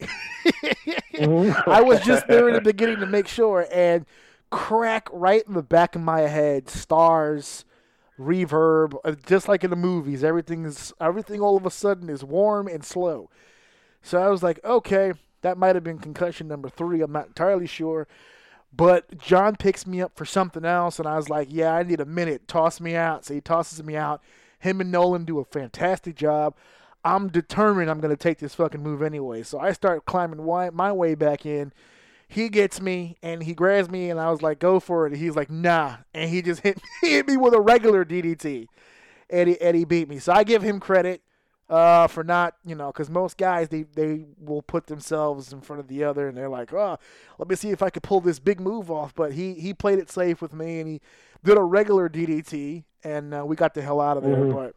Mm-hmm. I was just there in the beginning to make sure and crack right in the back of my head stars reverb uh, just like in the movies everything is everything all of a sudden is warm and slow. So I was like, okay, that might have been concussion number 3, I'm not entirely sure. But John picks me up for something else, and I was like, yeah, I need a minute. Toss me out. So he tosses me out. Him and Nolan do a fantastic job. I'm determined I'm going to take this fucking move anyway. So I start climbing my way back in. He gets me and he grabs me, and I was like, go for it. And he's like, nah. And he just hit, hit me with a regular DDT. And he beat me. So I give him credit uh, for not, you know, because most guys they they will put themselves in front of the other, and they're like, oh, let me see if I could pull this big move off. But he he played it safe with me, and he did a regular DDT, and uh, we got the hell out of there. But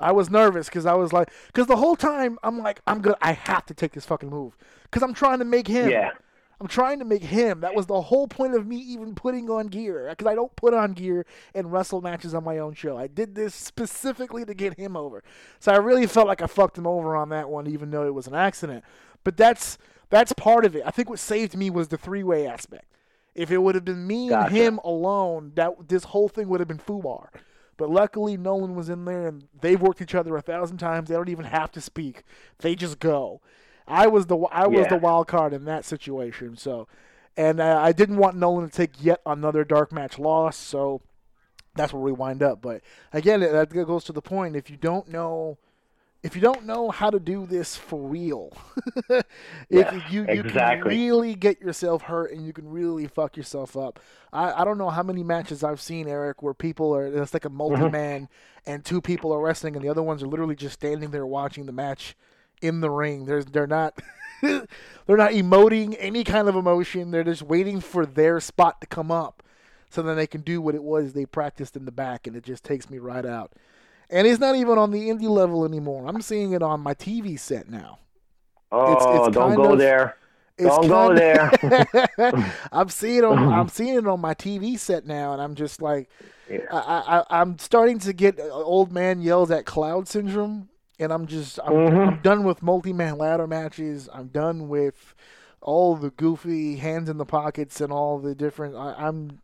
I was nervous because I was like, because the whole time I'm like, I'm good, I have to take this fucking move because I'm trying to make him. Yeah. I'm trying to make him. That was the whole point of me even putting on gear. Because I don't put on gear and wrestle matches on my own show. I did this specifically to get him over. So I really felt like I fucked him over on that one, even though it was an accident. But that's that's part of it. I think what saved me was the three way aspect. If it would have been me Gotcha. and him alone, that this whole thing would have been FUBAR. But luckily, Nolan was in there, and they've worked each other a thousand times. They don't even have to speak; they just go. I was the I was Yeah. the wild card in that situation. So, and uh, I didn't want Nolan to take yet another dark match loss. So, that's where we wind up. But again, that goes to the point. If you don't know, if you don't know how to do this for real, Yeah, if you you exactly. can really get yourself hurt and you can really fuck yourself up. I, I don't know how many matches I've seen, Eric, where people are it's like a multi man and two people are wrestling and the other ones are literally just standing there watching the match in the ring. There's they're not they're not emoting any kind of emotion. They're just waiting for their spot to come up so then they can do what it was they practiced in the back and it just takes me right out. And it's not even on the indie level anymore. I'm seeing it on my TV set now. Oh, it's don't go of- there. It's Don't go kinda- there. I'm seeing it on I'm seeing it on my TV set now, and I'm just like, Yeah. I, I I'm starting to get uh, old man yells at cloud syndrome, and I'm just I'm, Mhm. I'm done with multi man ladder matches. I'm done with all the goofy hands in the pockets and all the different. I, I'm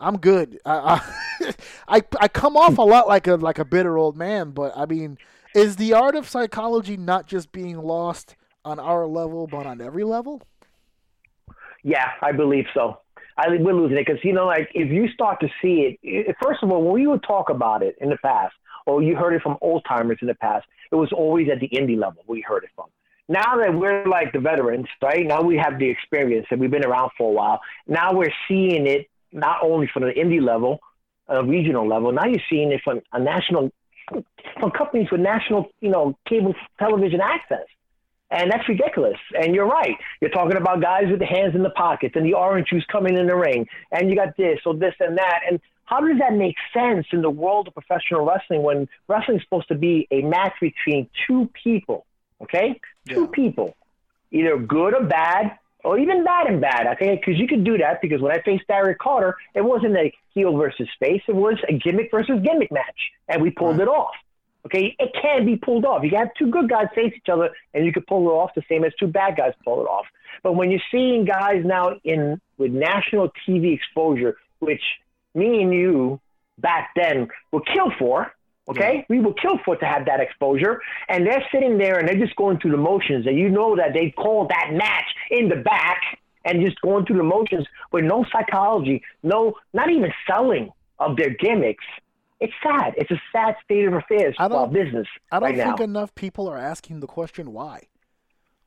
I'm good. I, I I I come off a lot like a like a bitter old man, but I mean, is the art of psychology not just being lost on our level, but on every level? Yeah, I believe so. I think we're losing it because you know, like if you start to see it, i first of all, when we would talk about it in the past, or you heard it from old timers in the past, it was always at the indie level we heard it from. Now that we're like the veterans, right? Now we have the experience and we've been around for a while. Now we're seeing it not only from the indie level, a regional level. Now you're seeing it from a national, from companies with national, you know, cable television access. And that's ridiculous. And you're right. You're talking about guys with the hands in the pockets and the orange juice coming in the ring, and you got this or this and that. And how does that make sense in the world of professional wrestling when wrestling is supposed to be a match between two people? Okay, two people, either good or bad, or even bad and bad. Okay, because you could do that. Because when I faced Derek Carter, it wasn't a heel versus face; it was a gimmick versus gimmick match, and we pulled it off. Okay, it can be pulled off. You can have two good guys face each other, and you can pull it off the same as two bad guys pull it off. But when you're seeing guys now in with national TV exposure, which me and you back then were killed for, okay, we were killed for to have that exposure, and they're sitting there and they're just going through the motions, and you know that they called that match in the back and just going through the motions with no psychology, no, not even selling of their gimmicks. It's sad. It's a sad state of affairs I don't- business I don't right think now. enough people are asking the question why.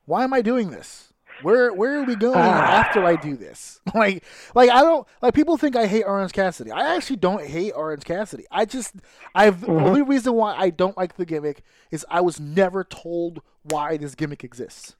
Why am I doing this? Where where are we going Ah. after I do this? Like like I don't like people think I hate Orange Cassidy. I actually don't hate Orange Cassidy. I just I've Mm-hmm. the only reason why I don't like the gimmick is I was never told why this gimmick exists.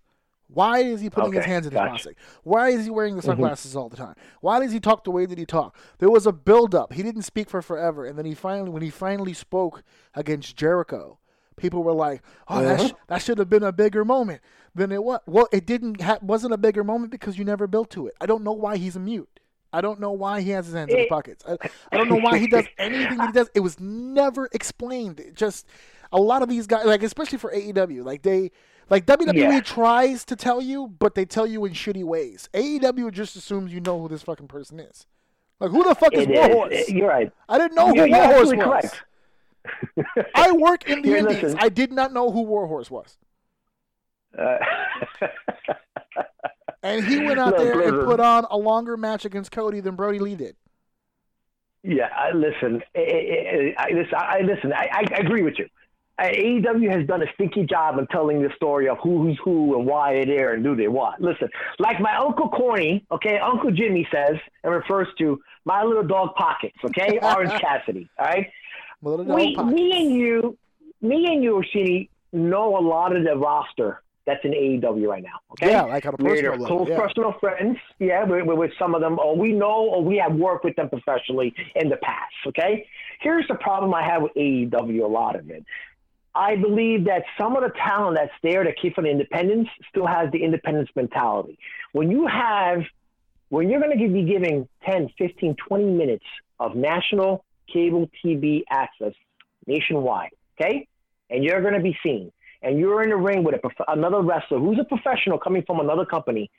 Why is he putting his hands in his gotcha. pocket? Why is he wearing the mm-hmm. sunglasses all the time? Why does he talk the way that he talked? There was a build up. He didn't speak for forever, and then he finally, when he finally spoke against Jericho, people were like, "Oh, that, uh-huh. sh- that should have been a bigger moment than it was." Well, it didn't. Ha- wasn't a bigger moment because you never built to it. I don't know why he's a mute. I don't know why he has his hands in his pockets. I, I don't know why he does anything that he does. It was never explained. It just a lot of these guys, like especially for AEW, like they, like WWE Yeah. tries to tell you, but they tell you in shitty ways. AEW just assumes you know who this fucking person is. Like who the fuck is Warhorse? You're right. I didn't know You're, who Warhorse was. correct. I work in the Here, Indies. listen. I did not know who Warhorse was. Uh, And he went out Look, there and put on a longer match against Cody than Brodie Lee did. Yeah, I, listen, I, I, listen, I, listen, I, I agree with you. AEW has done a stinky job of telling the story of who, who's who and why they're there and do they what. Listen, like my Uncle Corny, okay, Uncle Jimmy says and refers to my little dog Pockets, okay, Orange Cassidy, all right? My little dog We, Pockets. me and you, me and you, Oshini, know a lot of the roster that's in AEW right now, okay? Yeah, like on a We're personal level. close Yeah. personal friends, yeah, we're, we're with some of them, or we know, or we have worked with them professionally in the past. Okay, here's the problem I have with AEW. A lot of it, I believe that some of the talent that's there that came from the independence still has the independence mentality. When you have, when you're going to be giving 10, 15, 20 minutes of national cable TV access nationwide, okay, and you're going to be seen and you're in the ring with prof- another wrestler who's a professional coming from another company,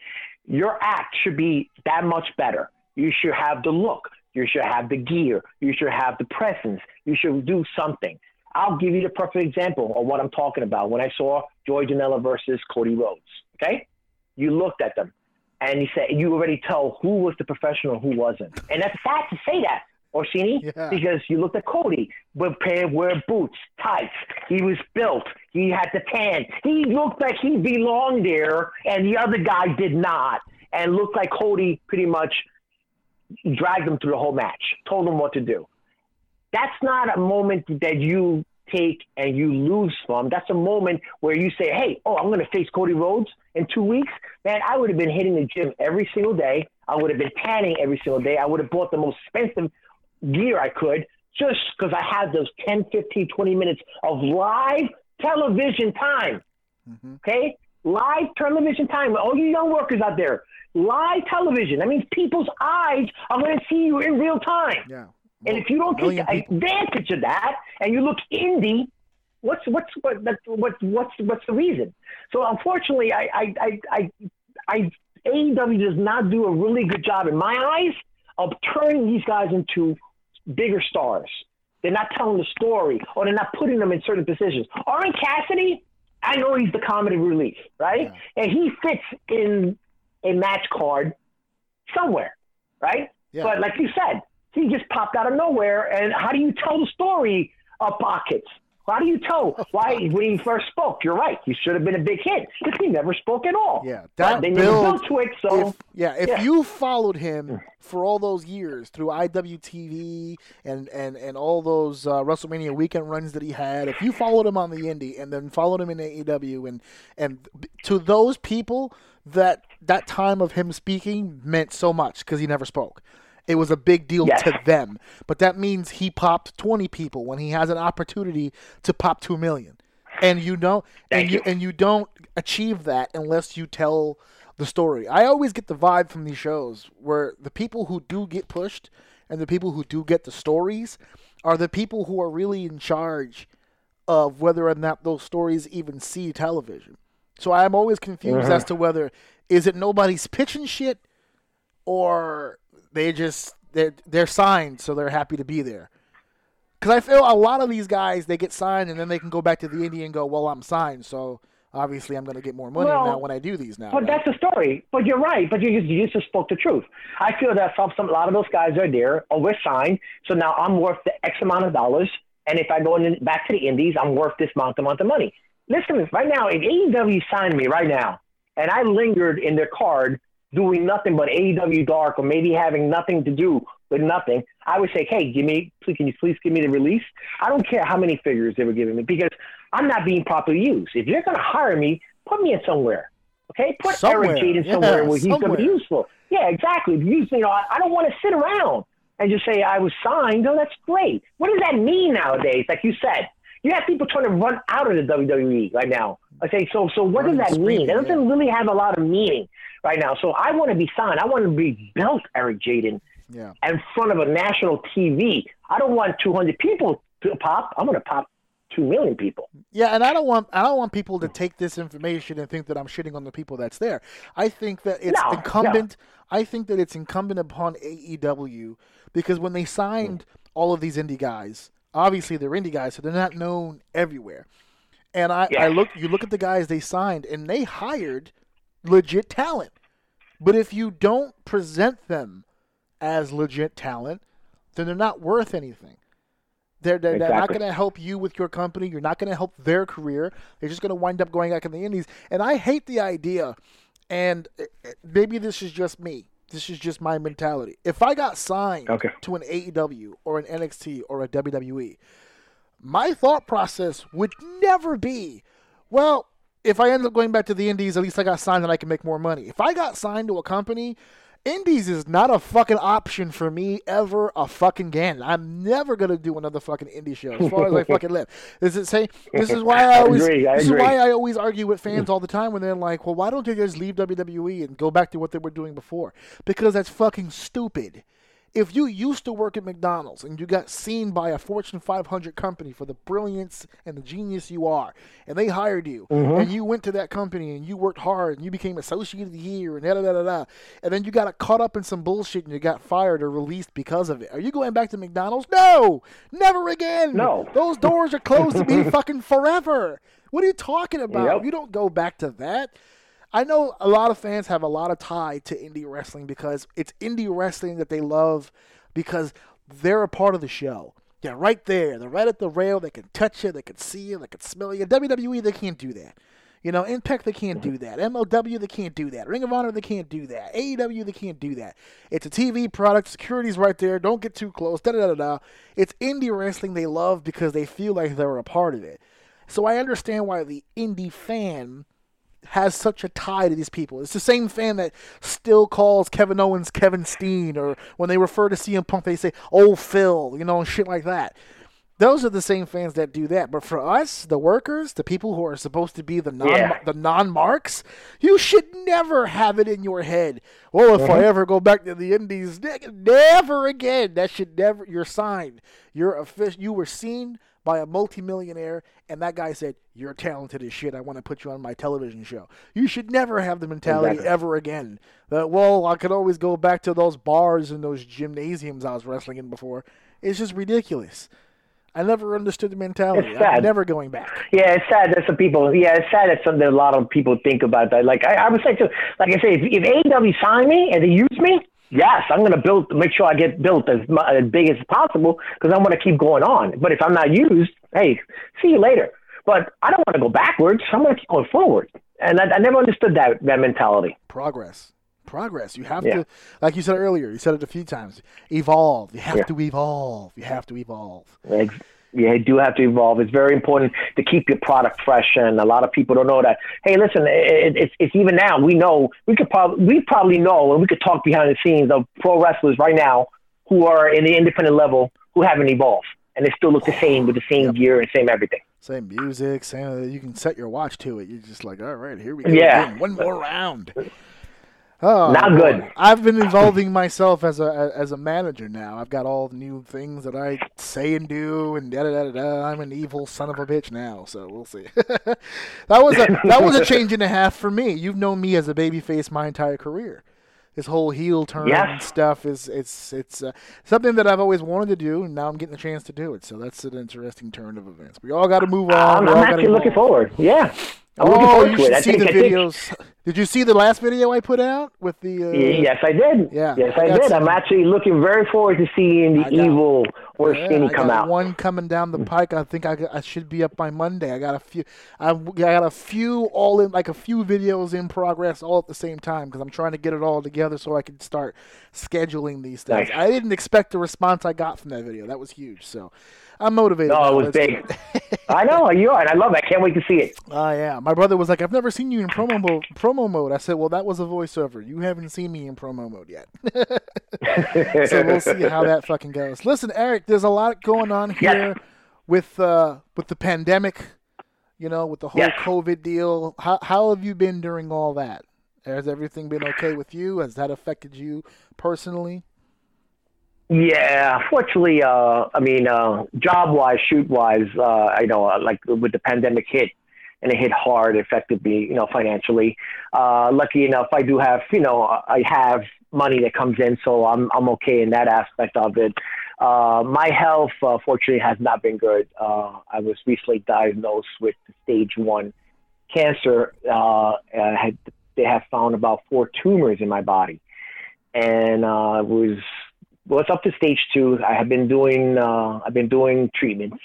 your act should be that much better. You should have the look. You should have the gear. You should have the presence. You should do something. I'll give you the perfect example of what I'm talking about. When I saw Joey Janela versus Cody Rhodes, okay? You looked at them and you said you already tell who was the professional, who wasn't. And that's sad to say that. Orsini? Yeah. Because you looked at Cody, with pair wear boots, tights. He was built. He had the tan. He looked like he belonged there, and the other guy did not, and looked like Cody pretty much dragged him through the whole match, told him what to do. That's not a moment that you take and you lose from. That's a moment where you say, hey, oh, I'm going to face Cody Rhodes in two weeks. Man, I would have been hitting the gym every single day. I would have been tanning every single day. I would have bought the most expensive gear I could just because I had those 10, 15, 20 minutes of live television time. Mm-hmm. Okay? Live television time. With all you young workers out there, live television. That means people's eyes are going to see you in real time. Yeah. And if you don't take advantage of that and you look indie, what's what's what that's what's what's what's the reason? So unfortunately, I I I I, I AEW does not do a really good job in my eyes of turning these guys into bigger stars. They're not telling the story, or they're not putting them in certain positions. Orange Cassidy, I know he's the comedy relief, right? And he fits in a match card somewhere, right? Yeah. But like you said, he just popped out of nowhere. And how do you tell the story of Pockets? How do you tell why when he first spoke? You're right. He should have been a big hit because he never spoke at all. Yeah, But that they never build. to it. So if, yeah, if yeah. you followed him for all those years through IWTV and and and all those uh, WrestleMania weekend runs that he had, if you followed him on the indie and then followed him in AEW and and to those people that that time of him speaking meant so much because he never spoke. It was a big deal Yes. to them, but that means he popped twenty people when he has an opportunity to pop two million, and you don't and you you. and you don't achieve that unless you tell the story. I always get the vibe from these shows where the people who do get pushed and the people who do get the stories are the people who are really in charge of whether or not those stories even see television. So I'm always confused mm-hmm. as to whether is it nobody's pitching shit or they just they're they're signed so they're happy to be there. Because I feel a lot of these guys they get signed and then they can go back to the indie and go, well, I'm signed, so obviously I'm going to get more money Well, now when I do these now. But right? that's the story. But you're right. But you just, you just spoke the truth. I feel that some, some a lot of those guys are there, or we're signed. So now I'm worth the X amount of dollars. And if I go in, back to the Indies, I'm worth this amount, amount of money. Listen, right now, if AEW signed me right now, and I lingered in their card doing nothing but AEW Dark, or maybe having nothing to do with nothing, I would say, hey, give me, please, can you please give me the release? I don't care how many figures they were giving me because I'm not being properly used. If you're going to hire me, put me in somewhere. Okay, put Somewhere. Eric Jaden Yeah, somewhere where he's going to be useful. Yeah, exactly. You know, I, I don't want to sit around and just say I was signed. No, that's great. What does that mean nowadays? Like you said, you have people trying to run out of the WWE right now. Okay, so so what does that mean? It screaming, doesn't really have a lot of meaning right now. So I want to be signed. I want to be built, Eric Jaden, yeah. in front of a national TV. I don't want 200 people to pop. I'm going to pop 2 million people. Yeah, and I don't want I don't want people to take this information and think that I'm shitting on the people that's there. I think that it's No, incumbent. I think that it's incumbent upon AEW because when they signed hmm. all of these indie guys, obviously they're indie guys, so they're not known everywhere. And I, I look you look at the guys they signed and they hired legit talent. But if you don't present them as legit talent, then they're not worth anything. They're, they're, they're not going to help you with your company. You're not going to help their career. They're just going to wind up going back in the Indies. And I hate the idea, and uh, uh, maybe this is just me. This is just my mentality. If I got signed Okay. to an AEW or an NXT or a WWE, my thought process would never be, well, if I end up going back to the Indies, at least I got signed and I can make more money. If I got signed to a company, Indies is not a fucking option for me ever a fucking again. I'm never gonna do another fucking indie show as far as I fucking live. This is say this is why I always agree, I this agree. is why I always argue with fans all the time when they're like, well, why don't you just leave WWE and go back to what they were doing before? Because that's fucking stupid. If you used to work at McDonald's and you got seen by a Fortune 500 company for the brilliance and the genius you are, and they hired you, mm-hmm. and you went to that company and you worked hard and you became associate of the year and da da da da da, and then you got caught up in some bullshit and you got fired or released because of it, are you going back to McDonald's? No, never again. No. those doors are closed to me fucking forever. What are you talking about? Yep. You don't go back to that. I know a lot of fans have a lot of tie to indie wrestling because it's indie wrestling that they love because they're a part of the show. They're right there. They're right at the rail. They can touch you. They can see you. They can smell you. WWE, they can't do that. You know, Impact, they can't do that. MLW, they can't do that. Ring of Honor, they can't do that. AEW, they can't do that. It's a TV product. Security's right there. Don't get too close. Da da da da. It's indie wrestling they love because they feel like they're a part of it. So I understand why the indie fan has such a tie to these people. It's the same fan that still calls Kevin Owens Kevin Steen, or when they refer to CM Punk, they say, "Oh Phil," you know, and shit like that. Those are the same fans that do that. But for us, the workers, the people who are supposed to be the non Yeah. the non marks, you should never have it in your head. Well, if I uh-huh. ever go back to the Indies, ne- never again. That should never. You're signed. You're official. You were seen by a multimillionaire, and that guy said, "You're talented as shit. I want to put you on my television show." You should never have the mentality Exactly. ever again. That well, I could always go back to those bars and those gymnasiums I was wrestling in before. It's just ridiculous. I never understood the mentality. It's I'm never going back. Yeah, it's sad that some people. Yeah, it's sad that some that a lot of people think about that. Like I, I would say to, like I say, if, if AEW sign me and they use me, yes, I'm gonna build, make sure I get built as as big as possible because I want to keep going on. But if I'm not used, hey, see you later. But I don't want to go backwards. I'm gonna keep going forward. And I, I never understood that that mentality. Progress. Progress. You have Yeah. to, like you said earlier, you said it a few times. Evolve. You have Yeah. to evolve. You have to evolve. Ex- Yeah, you do have to evolve. It's very important to keep your product fresh, and a lot of people don't know that. Hey, listen, it, it's it's even now. We know we could probably we probably know, and we could talk behind the scenes of pro wrestlers right now who are in the independent level who haven't evolved, and they still look the same with the same Yep. gear and same everything. Same music. Same. You can set your watch to it. You're just like, all right, here we go. Yeah. again. One more round. Oh, Not boy. good. I've been involving myself as a as a manager now. I've got all the new things that I say and do, and da da da da. da. I'm an evil son of a bitch now, so we'll see. that was a that was a change and a half for me. You've known me as a babyface my entire career. This whole heel turn Yes. stuff is it's it's uh, something that I've always wanted to do, and now I'm getting a chance to do it. So that's an interesting turn of events. We all got to move on. I'm, I'm all actually looking forward. Yeah, I'm oh, looking forward you to it. should see think, the videos. Did you see the last video I put out with the? Uh, Yes, I did. Yeah, yes, I I, did. some- I'm actually looking very forward to seeing the evil or Yeah, skinny I come out. one coming down the pike. I think I, I should be up by Monday. I got a few. I, I got a few all in, like a few videos in progress all at the same time because I'm trying to get it all together so I can start scheduling these things. Nice. I didn't expect the response I got from that video. That was huge. So I'm motivated. No, now. it was big. I know you are, and I love it. I can't wait to see it. Oh yeah, my brother was like, "I've never seen you in promo mode." Promo mode. I said, "Well, that was a voiceover. You haven't seen me in promo mode yet." so we'll see how that fucking goes. Listen, Eric, there's a lot going on Yes. here with uh, with the pandemic. You know, with the whole Yes. COVID deal. How how have you been during all that? Has everything been okay with you? Has that affected you personally? Yeah, fortunately, uh, I mean, uh, job wise, shoot wise, uh, you know, uh, like with the pandemic hit, and it hit hard, affected me, you know, financially. Uh, lucky enough, I do have, you know, I have money that comes in, so I'm I'm okay in that aspect of it. Uh, my health, uh, fortunately, has not been good. Uh, I was recently diagnosed with stage one cancer. Uh, had, they have found about four tumors in my body, and uh, was well, it's up to stage two. I have been doing uh, I've been doing treatments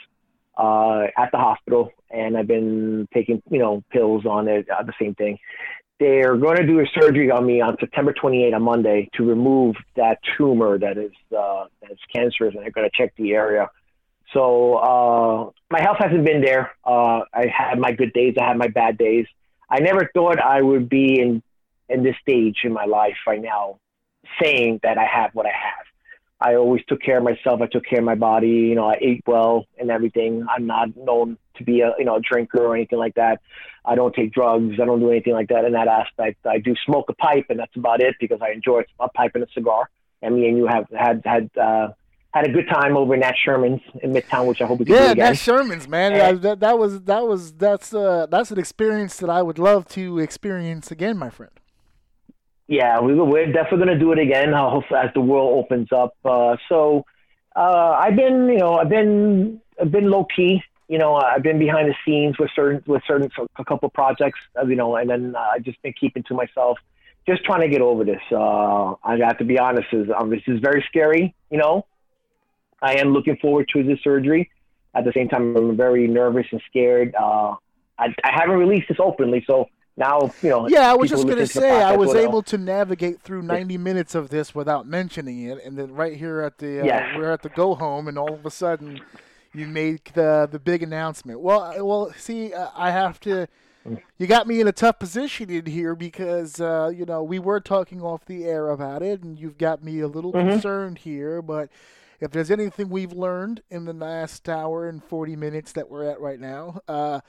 uh, at the hospital, and I've been taking you know pills on it. Uh, the same thing. They're going to do a surgery on me on September 28 on Monday to remove that tumor that is uh, that is cancerous, and they're going to check the area. So uh, my health hasn't been there. Uh, I had my good days. I had my bad days. I never thought I would be in in this stage in my life right now, saying that I have what I have. I always took care of myself. I took care of my body. You know, I ate well and everything. I'm not known to be a you know a drinker or anything like that. I don't take drugs. I don't do anything like that in that aspect. I do smoke a pipe, and that's about it because I enjoy a pipe and a cigar. And me and you have had had uh, had a good time over in Nat Sherman's in Midtown, which I hope we can do Yeah, again. Nat Sherman's man. Yeah. That, that was that was that's uh that's an experience that I would love to experience again, my friend. Yeah, we, we're definitely going to do it again. uh, as the world opens up. Uh, so, uh, I've been, you know, I've been, I've been low key. You know, I've been behind the scenes with certain, with certain, a couple projects. Uh, you know, and then uh, I just been keeping to myself, just trying to get over this. Uh, I have to be honest. Is um, this is very scary. You know, I am looking forward to this surgery. At the same time, I'm very nervous and scared. I, I haven't released this openly, so now you know. Yeah, I was just going to say I was able to navigate through 90 minutes of this without mentioning it, and then right here at the uh, yes. we're at the go home, and all of a sudden you make the the big announcement. Well, well, see, I have to. You got me in a tough position in here because uh, you know we were talking off the air about it, and you've got me a little mm-hmm. concerned here. But if there's anything we've learned in the last hour and 40 minutes that we're at right now, uh,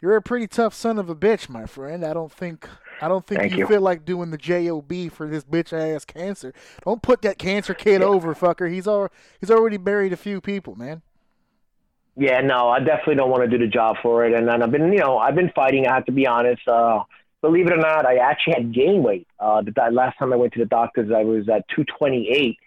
you're a pretty tough son of a bitch, my friend. I don't think I don't think you, you, feel like doing the job for this bitch ass cancer. Don't put that cancer kid over, fucker. He's al- he's already buried a few people, man. Yeah, no, I definitely don't want to do the job for it. And then I've been, you know, I've been fighting. I have to be honest. Uh, believe it or not, I actually had gain weight. Uh, the last time I went to the doctors, I was at 228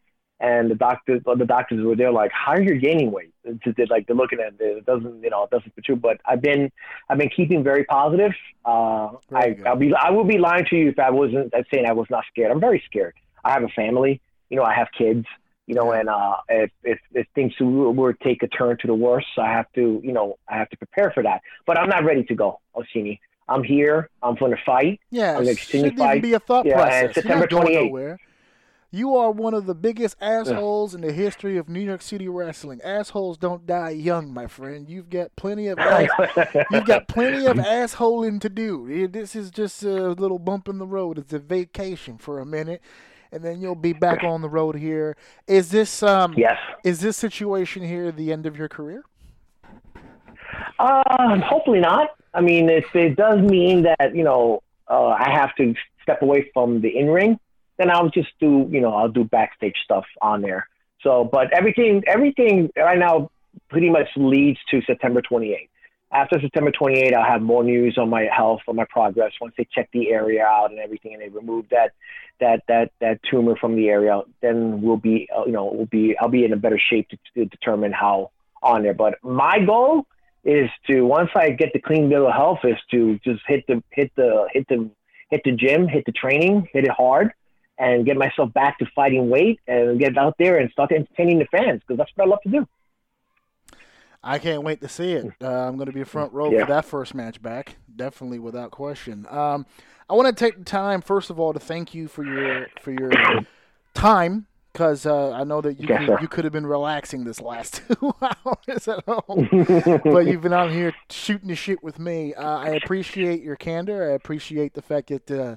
and the doctors the doctors were there like how are you gaining weight? Like they're looking at it it doesn't you know it doesn't true but i've been i've been keeping very positive. Uh i i'll be i will be lying to you if i wasn't saying i was not scared. I'm very scared. I have a family. You know i have kids. You know and uh if if, if things were to take a turn to the worse i have to you know i have to prepare for that. But i'm not ready to go Orsini. i'm here. I'm going to fight. Yeah i'm going to continue to fight. be a thought yeah, process. and september 28th you are one of the biggest assholes in the history of New York City wrestling. Assholes don't die young, my friend. You've got plenty of ass, you've got plenty of assholing to do. This is just a little bump in the road. It's a vacation for a minute, and then you'll be back on the road here. Is this um? Yes. Is this situation here the end of your career? Um, hopefully not. I mean, if it does mean that you know uh, I have to step away from the in ring then I'll just do, you know, I'll do backstage stuff on there. So, but everything, everything right now pretty much leads to September 28th. After September 28th, I'll have more news on my health, on my progress. Once they check the area out and everything, and they remove that, that, that, that tumor from the area, then we'll be, uh, you know, we'll be, I'll be in a better shape to, to determine how on there. But my goal is to once I get the clean bill of health, is to just hit the, hit the, hit the, hit the gym, hit the training, hit it hard, and get myself back to fighting weight and get out there and start entertaining the fans because that's what I love to do. I can't wait to see it. Uh, I'm going to be a front row yeah. for that first match back, definitely without question. Um, I want to take the time first of all to thank you for your for your time because uh, I know that you yes, could, you could have been relaxing this last two hours at home, but you've been out here shooting the shit with me. Uh, I appreciate your candor. I appreciate the fact that uh,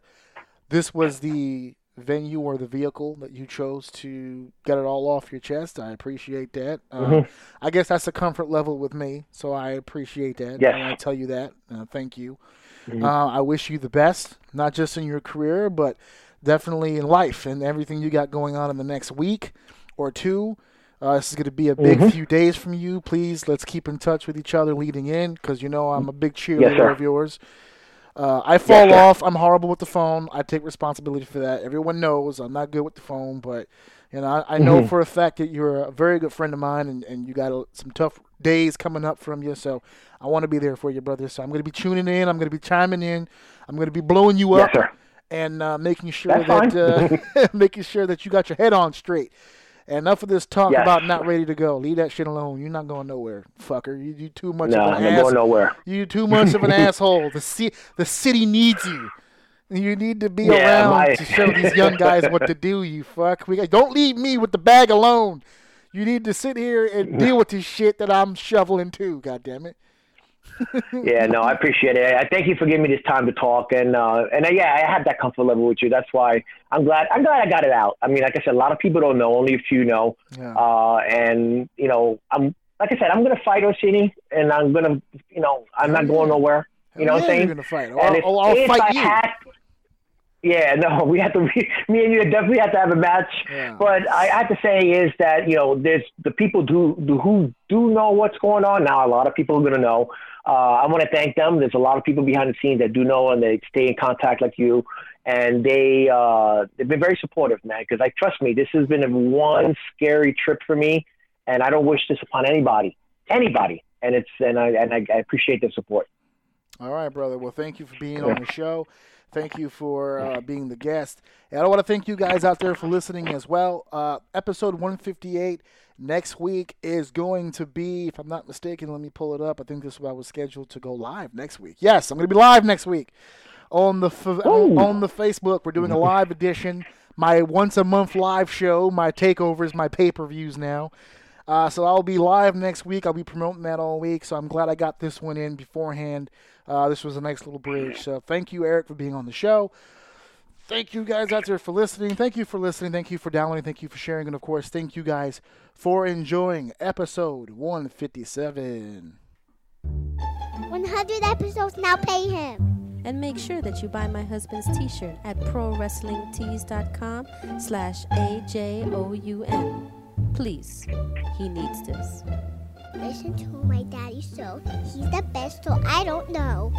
this was the venue or the vehicle that you chose to get it all off your chest. I appreciate that. Um, mm-hmm. I guess that's a comfort level with me, so I appreciate that. Yes. And I tell you that. Uh, thank you. Mm-hmm. Uh, I wish you the best, not just in your career, but definitely in life and everything you got going on in the next week or two. Uh, this is going to be a big mm-hmm. few days from you. Please, let's keep in touch with each other leading in because you know I'm a big cheerleader yes, of yours. Uh, I fall yeah, off. I'm horrible with the phone. I take responsibility for that. Everyone knows I'm not good with the phone, but you know I, I know mm-hmm. for a fact that you're a very good friend of mine, and, and you got a, some tough days coming up from you. So I want to be there for you, brother. So I'm going to be tuning in. I'm going to be chiming in. I'm going to be blowing you up and uh, making sure That's that uh, making sure that you got your head on straight. Enough of this talk yes. about not ready to go. Leave that shit alone. You're not going nowhere, fucker. You, you too much of an I'm ass. going nowhere. You too much of an asshole. The ci- the city needs you. You need to be yeah, around my... to show these young guys what to do. You fuck. We don't leave me with the bag alone. You need to sit here and deal with this shit that I'm shoveling too. God damn it yeah, no, I appreciate it. I thank you for giving me this time to talk, and uh, and uh, yeah, I have that comfort level with you. That's why I'm glad. I'm glad I got it out. I mean, like I said, a lot of people don't know. Only a few know. Yeah. Uh, and you know, I'm like I said, I'm gonna fight Orsini, and I'm gonna, you know, I'm not going nowhere. You know what I'm saying? You're gonna fight. I'll, if, I'll fight I you. Had, yeah, no, we have to. Me and you definitely have to have a match. Yeah. But I have to say is that you know, there's the people do, do who do know what's going on now. A lot of people are going to know. Uh, I want to thank them. There's a lot of people behind the scenes that do know and they stay in contact like you, and they uh, they've been very supportive, man. Because I trust me, this has been a one scary trip for me, and I don't wish this upon anybody, anybody. And it's and I and I, I appreciate their support. All right, brother. Well, thank you for being on the show. Thank you for uh, being the guest. And I want to thank you guys out there for listening as well. Uh, episode 158 next week is going to be, if I'm not mistaken, let me pull it up. I think this is what was scheduled to go live next week. Yes, I'm going to be live next week on the f- on the Facebook. We're doing a live edition, my once a month live show, my takeovers, my pay per views now. Uh, so I'll be live next week. I'll be promoting that all week. So I'm glad I got this one in beforehand. Uh, this was a nice little bridge. So thank you, Eric, for being on the show. Thank you guys out there for listening. Thank you for listening. Thank you for downloading. Thank you for sharing. And of course, thank you guys for enjoying episode 157. 100 episodes now pay him. And make sure that you buy my husband's t-shirt at prowrestlingtees.com slash A-J-O-U-N. Please, he needs this. Listen to my daddy show. He's the best, so I don't know.